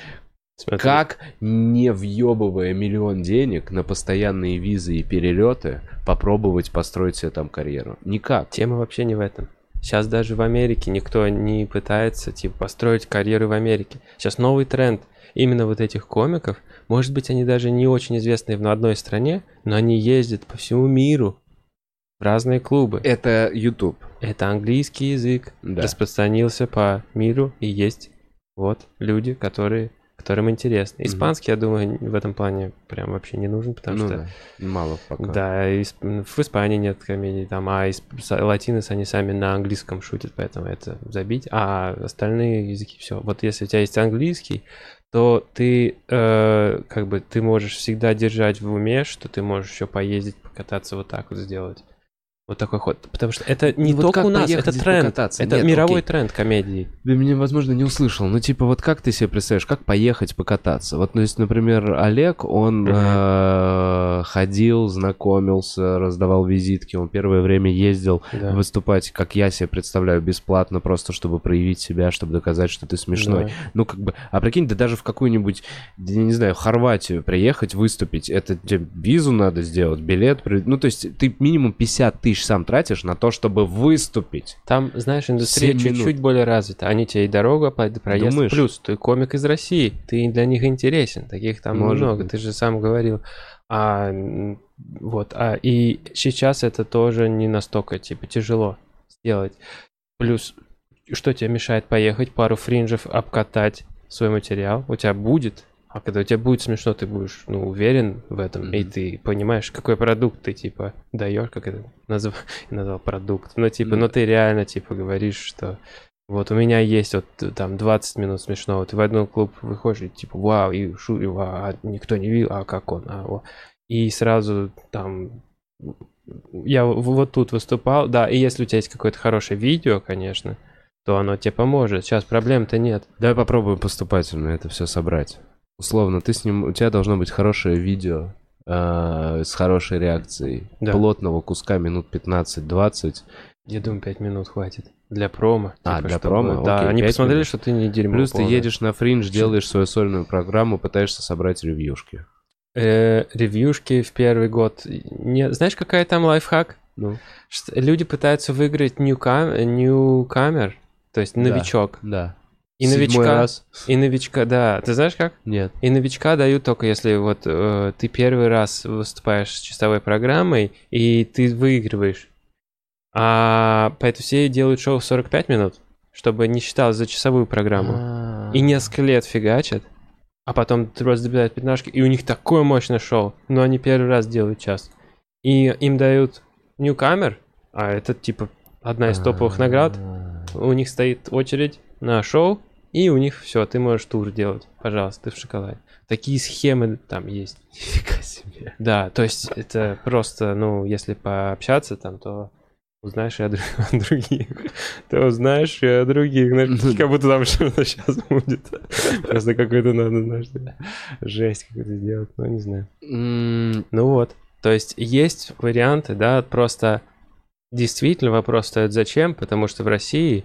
Смотри, как, не въебывая миллион денег на постоянные визы и перелеты, попробовать построить себе там карьеру? Никак. Тема вообще не в этом. Сейчас даже в Америке никто не пытается, типа, построить карьеру в Америке. Сейчас новый тренд именно вот этих комиков. Может быть, они даже не очень известные в одной стране, но они ездят по всему миру в разные клубы. Это YouTube. Это английский язык Да. распространился по миру, и есть вот люди, которые, которым интересно. Испанский, я думаю, в этом плане прям вообще не нужен, потому Ну что да, мало пока. да, исп- в Испании нет комедий, там, а исп- с- латинос, они сами на английском шутят, поэтому это забить. А остальные языки все. Вот если у тебя есть английский, то ты э, как бы ты можешь всегда держать в уме, что ты можешь еще поездить, покататься вот так вот сделать. Вот такой ход. Потому что это не вот только у нас, это тренд. покататься? Это Нет, мировой окей. тренд комедии. Ты меня, возможно, не услышал. Ну, типа, вот как ты себе представляешь, как поехать покататься? Вот, ну, есть, например, Олег, он э, ходил, знакомился, раздавал визитки. Он первое время ездил Да. выступать, как я себе представляю, бесплатно, просто чтобы проявить себя, чтобы доказать, что ты смешной. Да. Ну, как бы, а прикинь, да даже в какую-нибудь, я не знаю, Хорватию приехать, выступить, это тебе визу надо сделать, билет, ну, то есть ты минимум 50 тысяч сам тратишь на то, чтобы выступить. Там, знаешь, индустрия чуть-чуть более развита. Они тебе и дорогу оплатят, проезд. Думаешь? Плюс ты комик из России. Ты для них интересен. Таких там Может много. быть. Ты же сам говорил. А, вот. А, и сейчас это тоже не настолько, типа, тяжело сделать. Плюс, что тебе мешает поехать, пару фринжев обкатать свой материал? У тебя будет. А когда у тебя будет смешно, ты будешь, ну, уверен в этом, и Мгм. ты понимаешь, какой продукт ты, типа, даешь, как это назов... я назвал продукт. Ну, типа, Ну ну ты реально, типа, говоришь, что вот у меня есть вот э, там 20 минут смешного. Ты в один клуб выходишь и типа, вау, и шу, и вау, а никто не видел, а как он, а, о. И сразу там я вот тут выступал, да, и если у тебя есть какое-то хорошее видео, конечно, то оно тебе поможет. Сейчас проблем-то нет. Давай попробуем поступательно это все собрать. Условно, ты с ним, у тебя должно быть хорошее видео э, с хорошей реакцией, Да. плотного куска минут 15-20. Я думаю, 5 минут хватит. Для промо. А, типа, для чтобы- промо? Да, Окей, они посмотрели, минут. что ты не дерьмо. Плюс ты полное. едешь на фриндж, делаешь свою сольную программу, пытаешься собрать ревьюшки. Э, ревьюшки в первый год. Не, знаешь, какая там лайфхак? Ну, Что люди пытаются выиграть ньюкам, ньюкамер, то есть Да. новичок. да. И Седьмой новичка, раз? и новичка, да. Ты знаешь как? Нет. И новичка дают только если вот э, ты первый раз выступаешь с чистовой программой и ты выигрываешь. А поэтому все делают шоу в 45 минут, чтобы не считалось за часовую программу. А. И несколько лет фигачат, а потом просто добивают пятнашки, и у них такое мощное шоу, но они первый раз делают час. И им дают ньюкамер, а это типа одна из топовых наград. А. У них стоит очередь на шоу, и у них все, ты можешь тур делать. Пожалуйста, ты в шоколаде. Такие схемы там есть. Нифига себе. Да, то есть это просто, ну, если пообщаться там, то узнаешь и о, друг- о других. Ты узнаешь и о других. Знаешь, Ну как будто там что-то сейчас будет. Просто какой-то надо, знаешь, жесть какую-то сделать. Ну, не знаю. Ну вот. То есть есть варианты, да, просто действительно вопрос стоит зачем, потому что в России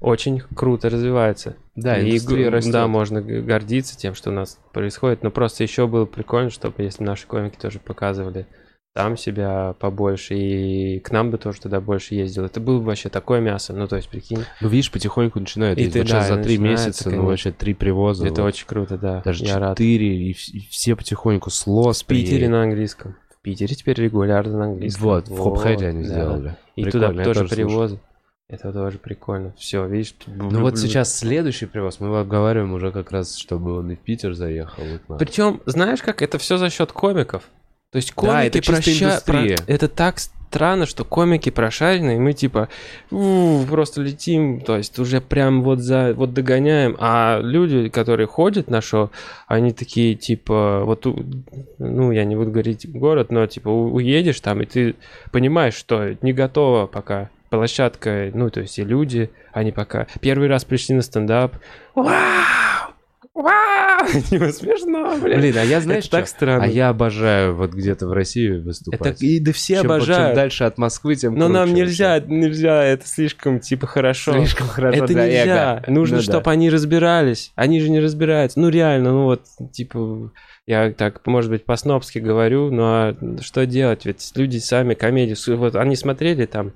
очень круто развивается. Да, И индустрия растет. Да, можно гордиться тем, что у нас происходит, но просто еще было прикольно, чтобы если наши комики тоже показывали там себя побольше, и к нам бы тоже туда больше ездил. Это было бы вообще такое мясо, ну то есть, прикинь, Ну, видишь, потихоньку начинают. И ты, Вот сейчас да, за три месяца, ну, конечно. вообще три привоза. это вот. очень круто, да. Даже Я рад. четыре, и, вс- и все потихоньку с Лос В Питере приедет. на английском. В Питере теперь регулярно на английском. Вот, в Хопхеде они да. сделали. И Прикольно, туда тоже тоже слушал. Это тоже прикольно. Все, видишь? Ну вот сейчас следующий привоз, мы обговариваем уже как раз, чтобы он и в Питер заехал. и нам. Причем, знаешь как, это все за счет комиков. То есть Да, комики это чисто проща- про- Это так странно, что комики прошаренные, мы типа «У, просто летим, то есть уже прям вот за вот догоняем, а люди, которые ходят на шоу, они такие типа вот ну я не буду говорить город, но типа уедешь там и ты понимаешь, что не готова пока площадка, ну то есть и люди, они пока первый раз пришли на стендап, вау, Вау! Типа смешно, блин. Блин, а я знаешь, так странно. А я обожаю вот где-то в России выступать. Это и да все Чем- обожают. Чем дальше от Москвы, тем Но нам нельзя, нельзя, это слишком, типа, хорошо. Слишком хорошо это для нельзя. эго. Нужно, Ну да. чтобы они разбирались. Они же не разбираются. Ну, реально, ну вот, типа, я так, может быть, по-снобски говорю, но а что делать? Ведь люди сами комедию... Вот они смотрели там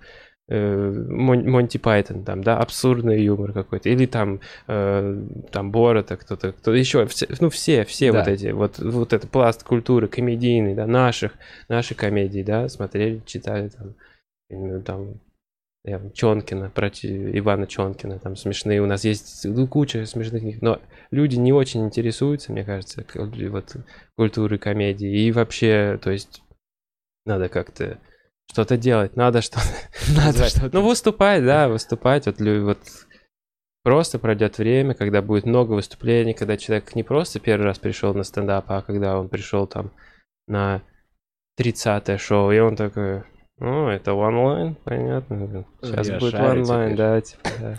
э, Мон- Монти Пайтон, там, да, абсурдный юмор какой-то, или там, э, там Борота, кто-то, кто еще, все, ну, все, все Да. вот эти, вот, вот это пласт культуры комедийный, да, наших, наши комедии, да, смотрели, читали там, ну, там, Чонкина, про Ч- Ивана Чонкина, там смешные, у нас есть ну, куча смешных книг, но люди не очень интересуются, мне кажется, вот культурой комедии, и вообще, то есть, надо как-то что-то делать, надо что-то Надо что-то. Ну, выступать, да, выступать. Вот, вот просто пройдет время, когда будет много выступлений, когда человек не просто первый раз пришел на стендап, а когда он пришел там на 30-е шоу, и он такой, ну, это онлайн, понятно. Сейчас Я будет онлайн, теперь». да, типа, да.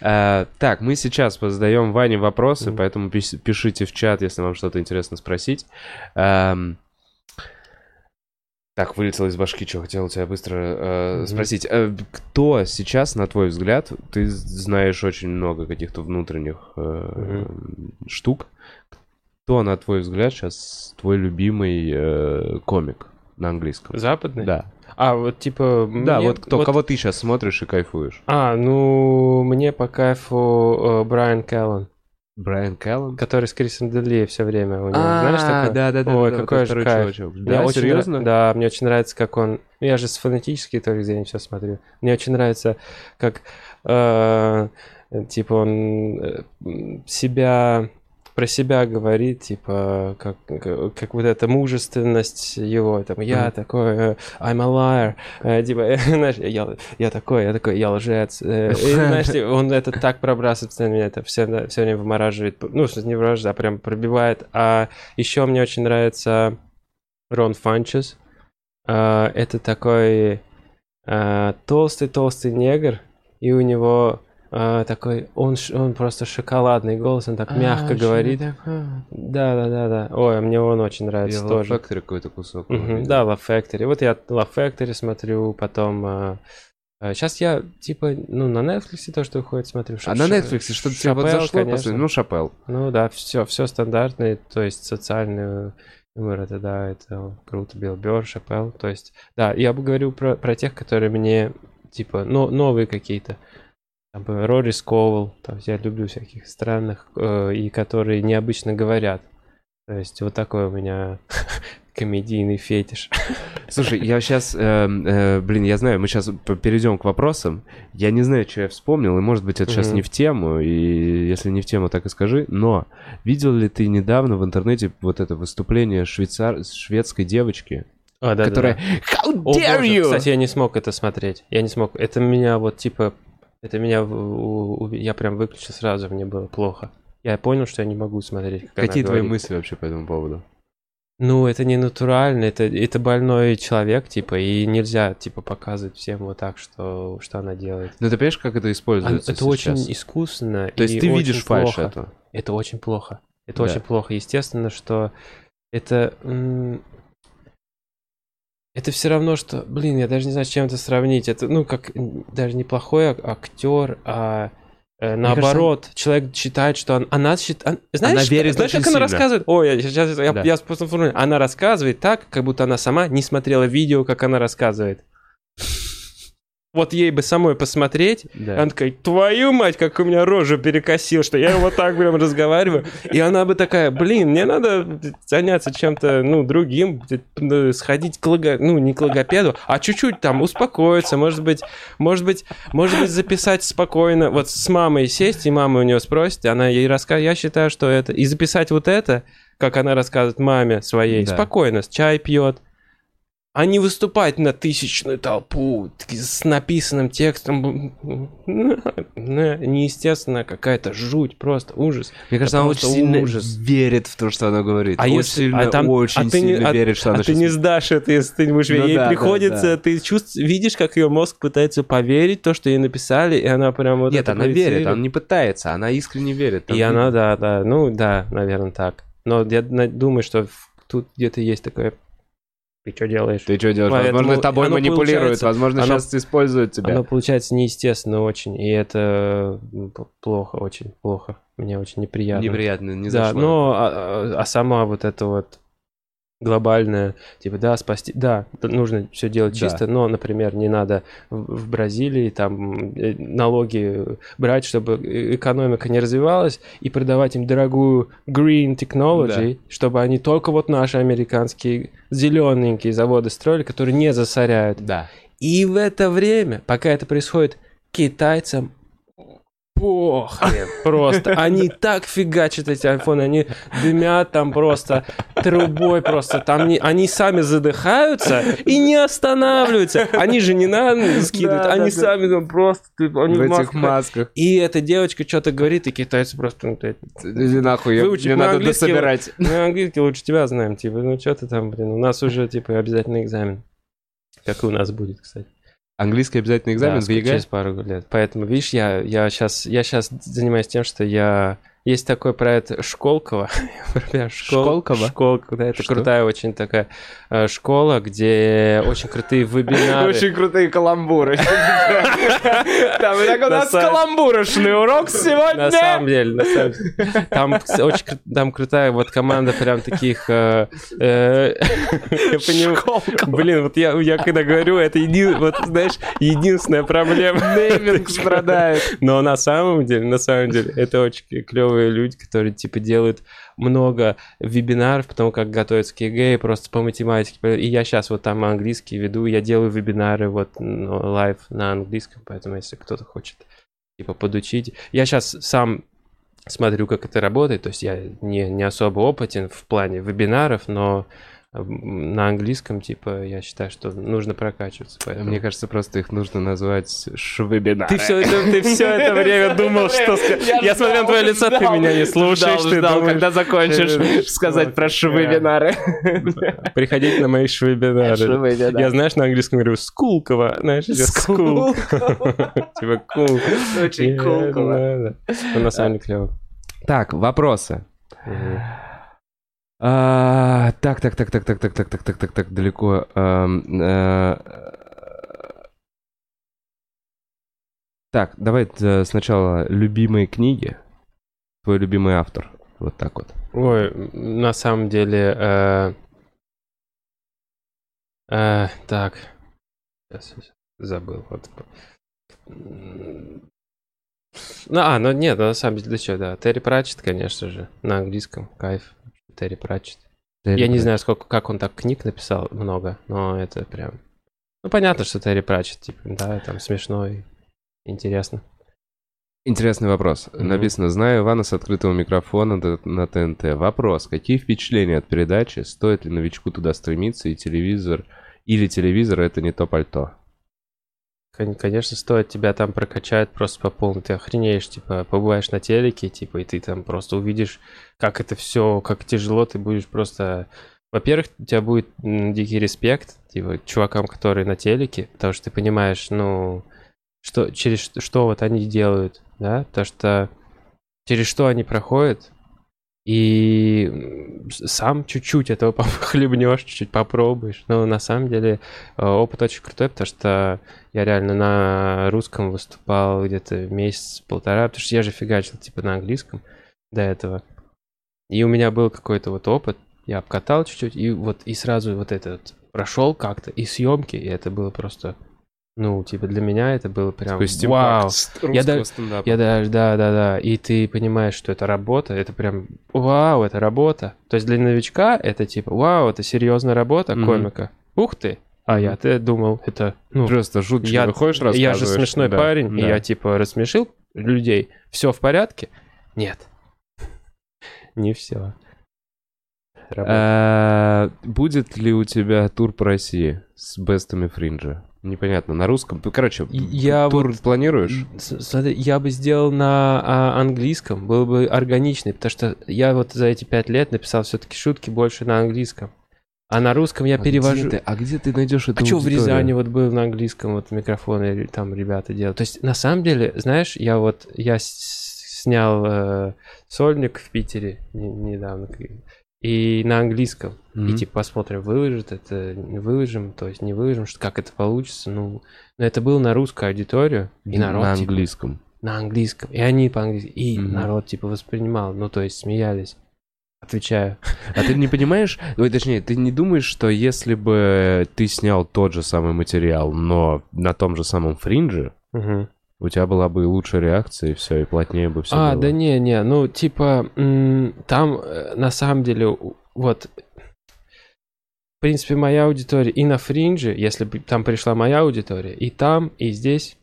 А, так, мы сейчас задаем Ване вопросы, Мгм. поэтому пишите в чат, если вам что-то интересно спросить. Ам, Так, вылетел из башки, что хотел у тебя быстро э, Мгм. спросить. Э, кто сейчас, на твой взгляд, ты знаешь очень много каких-то внутренних э, штук, кто, на твой взгляд, сейчас твой любимый э, комик на английском? Западный? Да. А, вот типа... Да, мне вот кто, кого ты сейчас смотришь и кайфуешь? А, ну, мне по кайфу э, Брайан Келлан, Брайан Келлен? который с Крисом Дели все время. У него, знаешь, такое? да, да, да. Ой, какой же кайф. Да, очень серьезно? Да, мне очень нравится, как он... ну, Я же с фанатической точки зрения все смотрю. Мне очень нравится, как э, типа он э, себя про себя говорит, типа, как, как, как вот эта мужественность его, там, я Мгм. такой, э, I'm a liar, э, типа, знаешь, я, я такой, я такой, я лжец, э, и, знаешь, типа, он это так пробрасывает, постоянно меня это все, все время вымораживает, ну, не вымораживает, а прям пробивает, а еще мне очень нравится Рон Фанчес, это такой толстый-толстый негр, и у него а, такой, он, ш- он просто шоколадный голос, он так мягко говорит. Да, да, да, да. Ой, мне он очень нравится Я тоже. Love Factory какой-то кусок. Увидел. Да, Love Factory. Вот я Love Factory смотрю, потом... сейчас я, типа, ну, на Netflix то, что выходит, смотрю. А на Netflix что-то тебе вот зашло конечно. последний? Ну, Шапел. Ну да, все, все стандартное, то есть социальный юмор, это да, это круто, Билл Бёрр, Шапел, то есть, да, я бы говорил про, про тех, которые мне, типа, но, новые какие-то, там, Рори Сковал, есть я люблю всяких странных, э, и которые необычно говорят, то есть вот такой у меня комедийный фетиш. Слушай, я сейчас, блин, я знаю, мы сейчас перейдем к вопросам. Я не знаю, что я вспомнил, и может быть это сейчас не в тему, и если не в тему, так и скажи. Но видел ли ты недавно в интернете вот это выступление швейцар... шведской девочки, А, да, которая да, How О, dare боже, you? Кстати, я не смог это смотреть. Я не смог. Это меня вот типа... Это меня... Я прям выключил сразу, мне было плохо. Я понял, что я не могу смотреть, как Какие твои говорит. мысли вообще по этому поводу? Ну, это не натурально, это, это больной человек, типа, и нельзя, типа, показывать всем вот так, что, что она делает. Ну, ты понимаешь, как это А, используется это очень сейчас? искусственно. То есть ты очень видишь фальш плохо. этого? Это очень плохо. Это Да. очень плохо. Естественно, что это... Это все равно, что, блин, я даже не знаю, с чем это сравнить. Это, ну, как даже неплохой ак- актер, а э, наоборот, человек считает, что он- она считает... Знаешь, Она верит знаешь как она сильно. рассказывает? Ой, я сейчас... Я, Да. я просто формулирую. Она рассказывает так, как будто она сама не смотрела видео, как она рассказывает. Вот ей бы самой посмотреть, Да. она такая, твою мать, как у меня рожу перекосил, что я вот так прям разговариваю. И она бы такая, блин, мне надо заняться чем-то, ну, другим, сходить к лого... ну, не к логопеду, а чуть-чуть там успокоиться, может быть, может быть, может быть, записать спокойно, вот с мамой сесть, и мама у нее спросит, она ей расскажет, я считаю, что это, и записать вот это, как она рассказывает маме своей, Да. спокойно, чай пьет, а не выступать на тысячную толпу с написанным текстом. Неестественно, какая-то жуть, просто ужас. Мне кажется, она очень сильно ужас. верит в то, что она говорит. А очень если, сильно, а там, очень а сильно не, верит, что а, она А ты не сдашь это, если ты не будешь верить. Ну, ей да, приходится, да, да. ты чувств, видишь, как ее мозг пытается поверить то, что ей написали, и она прям вот Нет, она верит, она не пытается, она искренне верит. И видит. она, да, да, ну да, наверное, так. Но я думаю, что тут где-то есть такое ты что делаешь? Ты что делаешь? Поэтому возможно, тобой манипулируют, возможно, оно, сейчас используют тебя. Оно получается неестественно очень, и это плохо, очень плохо. Мне очень неприятно. Неприятно, не Да, но а, а, а сама вот эта вот глобальное, типа, да, спасти, да, нужно все делать да. чисто, но, например, не надо в Бразилии там э, налоги брать, чтобы экономика не развивалась, и продавать им дорогую green technology, да. чтобы они только вот наши американские зелененькие заводы строили, которые не засоряют. Да. И в это время, пока это происходит, китайцам похрен просто. Они так фигачат эти айфоны, они дымят там просто трубой просто. Там не, они сами задыхаются и не останавливаются. Они же не надо скидывают, да, они да, сами да. там просто... Они в, в этих масках. И эта девочка что-то говорит, и китайцы просто... Ну, Иди нахуй, я, мне надо дособирать. Мы английский лучше тебя знаем, типа, ну что ты там, блин, у нас уже, типа, обязательный экзамен. Как и у нас будет, кстати. Английский обязательный экзамен да, в ЕГЭ? через пару лет. Поэтому, видишь, я, я, сейчас, я сейчас занимаюсь тем, что я есть такой проект Школково. Школ... Школково? Школково, да, это Что? крутая очень такая э, школа, где очень крутые вебинары. Очень крутые каламбуры. Там у нас каламбурошный урок сегодня. На самом деле, на самом деле. Там очень там крутая вот команда прям таких... Э, э. Блин, вот я, когда говорю, это вот знаешь, единственная проблема. Нейминг страдает. Но на самом деле, на самом деле, это очень клево клевые люди, которые, типа, делают много вебинаров, потому как готовятся к ЕГЭ, просто по математике. И я сейчас вот там английский веду, я делаю вебинары вот ну, live на английском, поэтому если кто-то хочет, типа, подучить. Я сейчас сам смотрю, как это работает, то есть я не, не особо опытен в плане вебинаров, но на английском, типа, я считаю, что нужно прокачиваться. Поэтому... Мне кажется, просто их нужно назвать швебинары. Ты все это, ты все это время думал, что... Я, смотрю на твое лицо, ты меня не слушаешь. Ты ждал, когда закончишь сказать про швебинары. Приходите на мои швебинары. Я, знаешь, на английском говорю скулково. Знаешь, скул. Типа кул. Очень кулково. Ну, на самом деле клево. Так, вопросы. А, так, так, так, так, так, так, так, так, так, так, так, далеко. А, а, так, давай сначала любимые книги. Твой любимый автор. Вот так вот. Ой, на самом деле... Э, э, так. Сейчас забыл. Вот. Ну, а, ну нет, на самом деле, да что, да. Терри Пратчет, конечно же, на английском. Кайф. Терри Пратчет. Терри Я Пратчет. не знаю, сколько, как он так книг написал, много, но это прям... Ну, понятно, что Терри Пратчет, типа, да, там смешно и интересно. Интересный вопрос. Mm-hmm. Написано, знаю Ивана с открытого микрофона на ТНТ. Вопрос, какие впечатления от передачи? Стоит ли новичку туда стремиться и телевизор... Или телевизор это не то пальто? Конечно, стоит тебя там прокачать просто по полной. Ты охренеешь, типа, побываешь на телеке, типа, и ты там просто увидишь, как это все, как тяжело, ты будешь просто... Во-первых, у тебя будет дикий респект, типа, чувакам, которые на телеке, потому что ты понимаешь, ну, что, через что вот они делают, да, потому что через что они проходят, и сам чуть-чуть этого хлебнешь, чуть-чуть попробуешь. Но на самом деле э, опыт очень крутой, потому что я реально на русском выступал где-то месяц-полтора, потому что я же фигачил типа на английском до этого. И у меня был какой-то вот опыт, я обкатал чуть-чуть, и вот и сразу вот этот прошел как-то, и съемки, и это было просто ну, типа, для меня это было прям То вау. Я, да, я даже, да, да, да. И ты понимаешь, что это работа, это прям вау, это работа. То есть для новичка это типа вау, это серьезная работа mm-hmm. комика. Ух ты. А mm-hmm. я-то думал, это ну просто жутко. Я, выходишь, Я же смешной да, парень, да. и я типа рассмешил людей. Все в порядке? Нет. Не все. А, Будет ли у тебя тур по России с бестами Фринджа? Непонятно, на русском. Ну, Короче, я тур вот- планируешь? Смотри, я бы сделал на а, английском, было бы органичнее, потому что я вот за эти пять лет написал все-таки шутки больше на английском. А на русском я А где перевожу. ты- а где ты найдешь эту А что в? Рязани вот был на английском вот микрофон, и там ребята делают. То есть, на самом деле, знаешь, я вот, я снял э, сольник в Питере не- недавно, и на английском. Мгм. И типа посмотрим, выложит это, выложим, то есть не выложим, что как это получится. Ну, но это было на русскую аудиторию, и народ на типа, английском. на английском, и они по-английски, и Мгм. народ типа воспринимал, ну то есть смеялись. Отвечаю. А ты не понимаешь, ой, точнее, ты не думаешь, что если бы ты снял тот же самый материал, но на том же самом фринже, Мгм. У тебя была бы лучшая реакция, и все, и плотнее бы все А, было. да не, не, ну типа там э, на самом деле вот в принципе моя аудитория и на фринже, если бы там пришла моя аудитория, и там, и здесь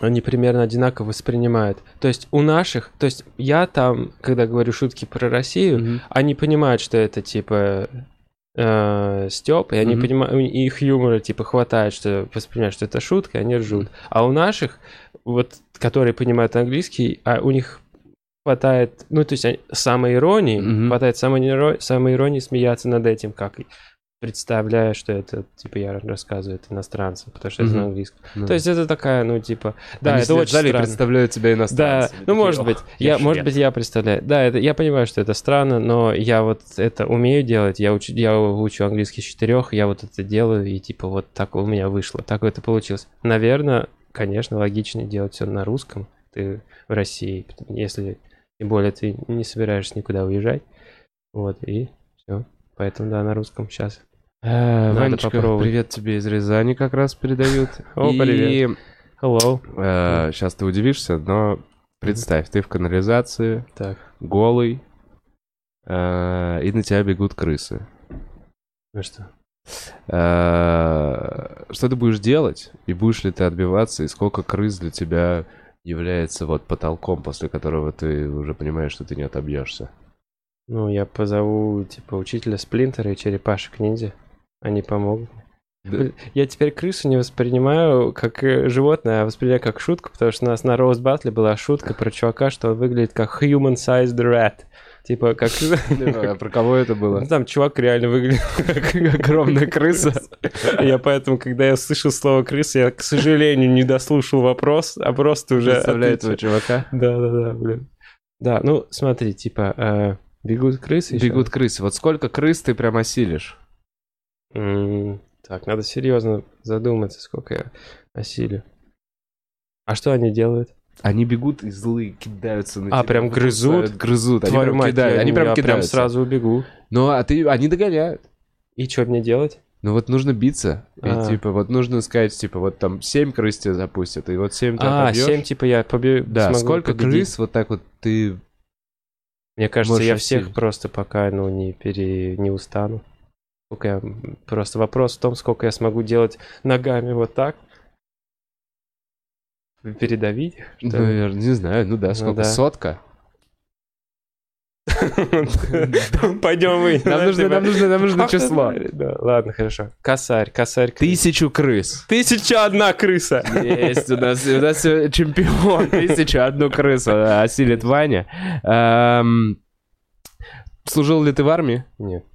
они примерно одинаково воспринимают. То есть у наших, то есть я там, когда говорю шутки про Россию, Мгм. они понимают, что это типа э, Степ, и они Мгм. понимают, их юмора типа хватает, что воспринимают, что это шутка, они ржут. А у наших, вот, которые понимают английский, а у них хватает, ну, то есть они- самоиронии, Мгм. хватает самоиро- самоиронии смеяться над этим, как и представляя, что это, типа, я рассказываю это иностранцам, потому что это Мгм. на английском. Ну. То есть это такая, ну, типа, да, Они это очень странно. представляют тебя Да, иностранцами. ну Такие, может «Ох, быть, я, может швед». быть, я представляю. Да, это, я понимаю, что это странно, но я вот это умею делать. Я учу, я учу английский с четырех, я вот это делаю, и типа вот так у меня вышло, так это получилось. Наверное, конечно, логичнее делать все на русском. Ты в России, если тем более ты не собираешься никуда уезжать. Вот, и все. Поэтому да, на русском сейчас. Э, Ванечка, привет тебе из Рязани как раз передают. О, И, привет. Hello. сейчас ты удивишься, но представь, ты в канализации, Так, голый, э, и на тебя бегут крысы. ну что? Э, Что ты будешь делать? И будешь ли ты отбиваться? И сколько крыс для тебя является вот потолком, после которого ты уже понимаешь, что ты не отобьешься? Ну, я позову, типа, учителя Сплинтера и черепашек ниндзя. Они помогут. Да. Я теперь крысу не воспринимаю как э, животное, а воспринимаю как шутку, потому что у нас на Роуз Батле была шутка про чувака, что он выглядит как human-sized rat. Типа, как... А про кого это Ну, было? там чувак реально выглядел как огромная крыса. Я поэтому, когда я слышал слово крыса, я, к сожалению, не дослушал вопрос, а просто уже... Представляю этого чувака. Да-да-да, блин. Да, ну, смотри, типа, э, бегут крысы? Бегут крысы. Вот сколько крыс ты прям осилишь? Так, надо серьезно задуматься, сколько я осилю. А что они делают? Они бегут и злые кидаются на А, тебя. прям грызут? Грызут. Они Твою прям мать, кидают. Они прям кидаются. сразу убегу. Ну, а ты, они догоняют. И что мне делать? Ну вот нужно биться. И А. типа вот нужно сказать, типа вот там 7 крыс тебя запустят, и вот 7 ты А. 7, типа, я побе... Да, сколько победить. крыс вот так вот ты... Мне кажется, я всех осилить? просто пока, ну, не пере... не устану. Сколько я... Просто вопрос в том, сколько я смогу делать ногами вот так. Передавить? что? Наверное, не знаю, ну да, Ну сколько? да. Сотка? Пойдем вы. Нам нужно, нам нужно, нам нужно число. Ладно, хорошо. Косарь, косарь. Тысячу крыс. Тысяча одна крыса. Есть у нас, у нас чемпион. Тысячу одну крысу осилит Ваня. Эм, Служил ли ты в армии? Нет.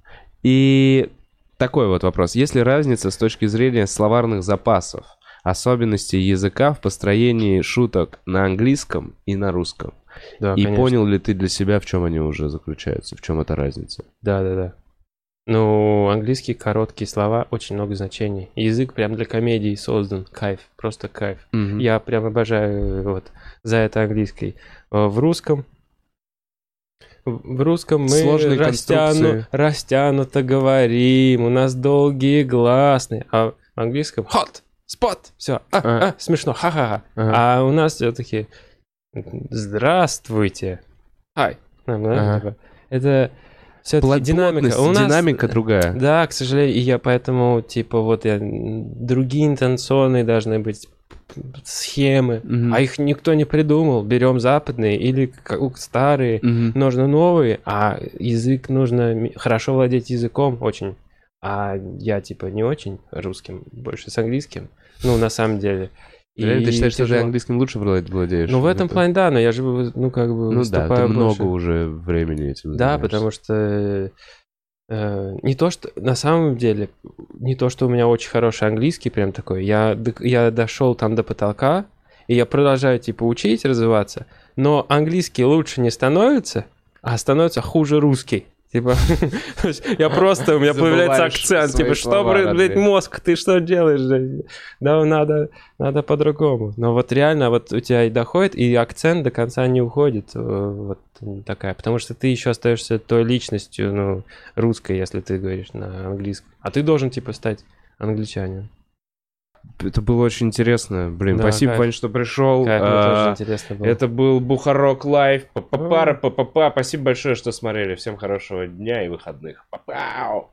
И такой вот вопрос. Есть ли разница с точки зрения словарных запасов, особенностей языка в построении шуток на английском и на русском? Да, и конечно. понял ли ты для себя, в чем они уже заключаются, в чем эта разница? Да, да, да. Ну, английские короткие слова, очень много значений. Язык прям для комедии создан. Кайф, просто кайф. Мгм. Я прям обожаю вот за это английский. Э, В русском в русском мы Сложные растяну, растянуто говорим, у нас долгие гласные, а в английском hot, spot, все, а, А. а, смешно, ха-ха-ха. Ага. А у нас все-таки здравствуйте. Ай. Ага. Это все-таки динамика. У нас- динамика другая. Да, к сожалению, и я поэтому, типа, вот я, другие интенционные должны быть схемы, Мгм. а их никто не придумал. Берем западные или старые, Мгм. нужно новые, а язык нужно хорошо владеть языком очень. А я типа не очень русским, больше с английским. Ну, на самом деле. Реально, ты И считаешь, что ты тяжело. английским лучше влад- владеешь? Ну, в этом Это- плане, да, но я же, ну, как бы, Ну да, выступаю ты много больше. уже времени этим Да, занимаешься. потому что не то, что на самом деле, не то, что у меня очень хороший английский, прям такой. Я, я дошел там до потолка, и я продолжаю типа учить, развиваться, но английский лучше не становится, а становится хуже русский. Типа, я просто, у меня появляется акцент, типа, что, блядь, мозг, ты что делаешь? Да, надо, надо по-другому. Но вот реально, вот у тебя и доходит, и акцент до конца не уходит. э, Вот такая. Потому что ты еще остаешься той личностью, ну, русской, если ты говоришь на английском. А ты должен, типа, стать англичанином. Это было очень интересно. Блин, Да, спасибо. Вань, что пришел. Мне А, тоже интересно было. Это был Бухарок Лайв. Па-па-пара, па-па-па. Спасибо большое, что смотрели. Всем хорошего дня и выходных. Па-пау!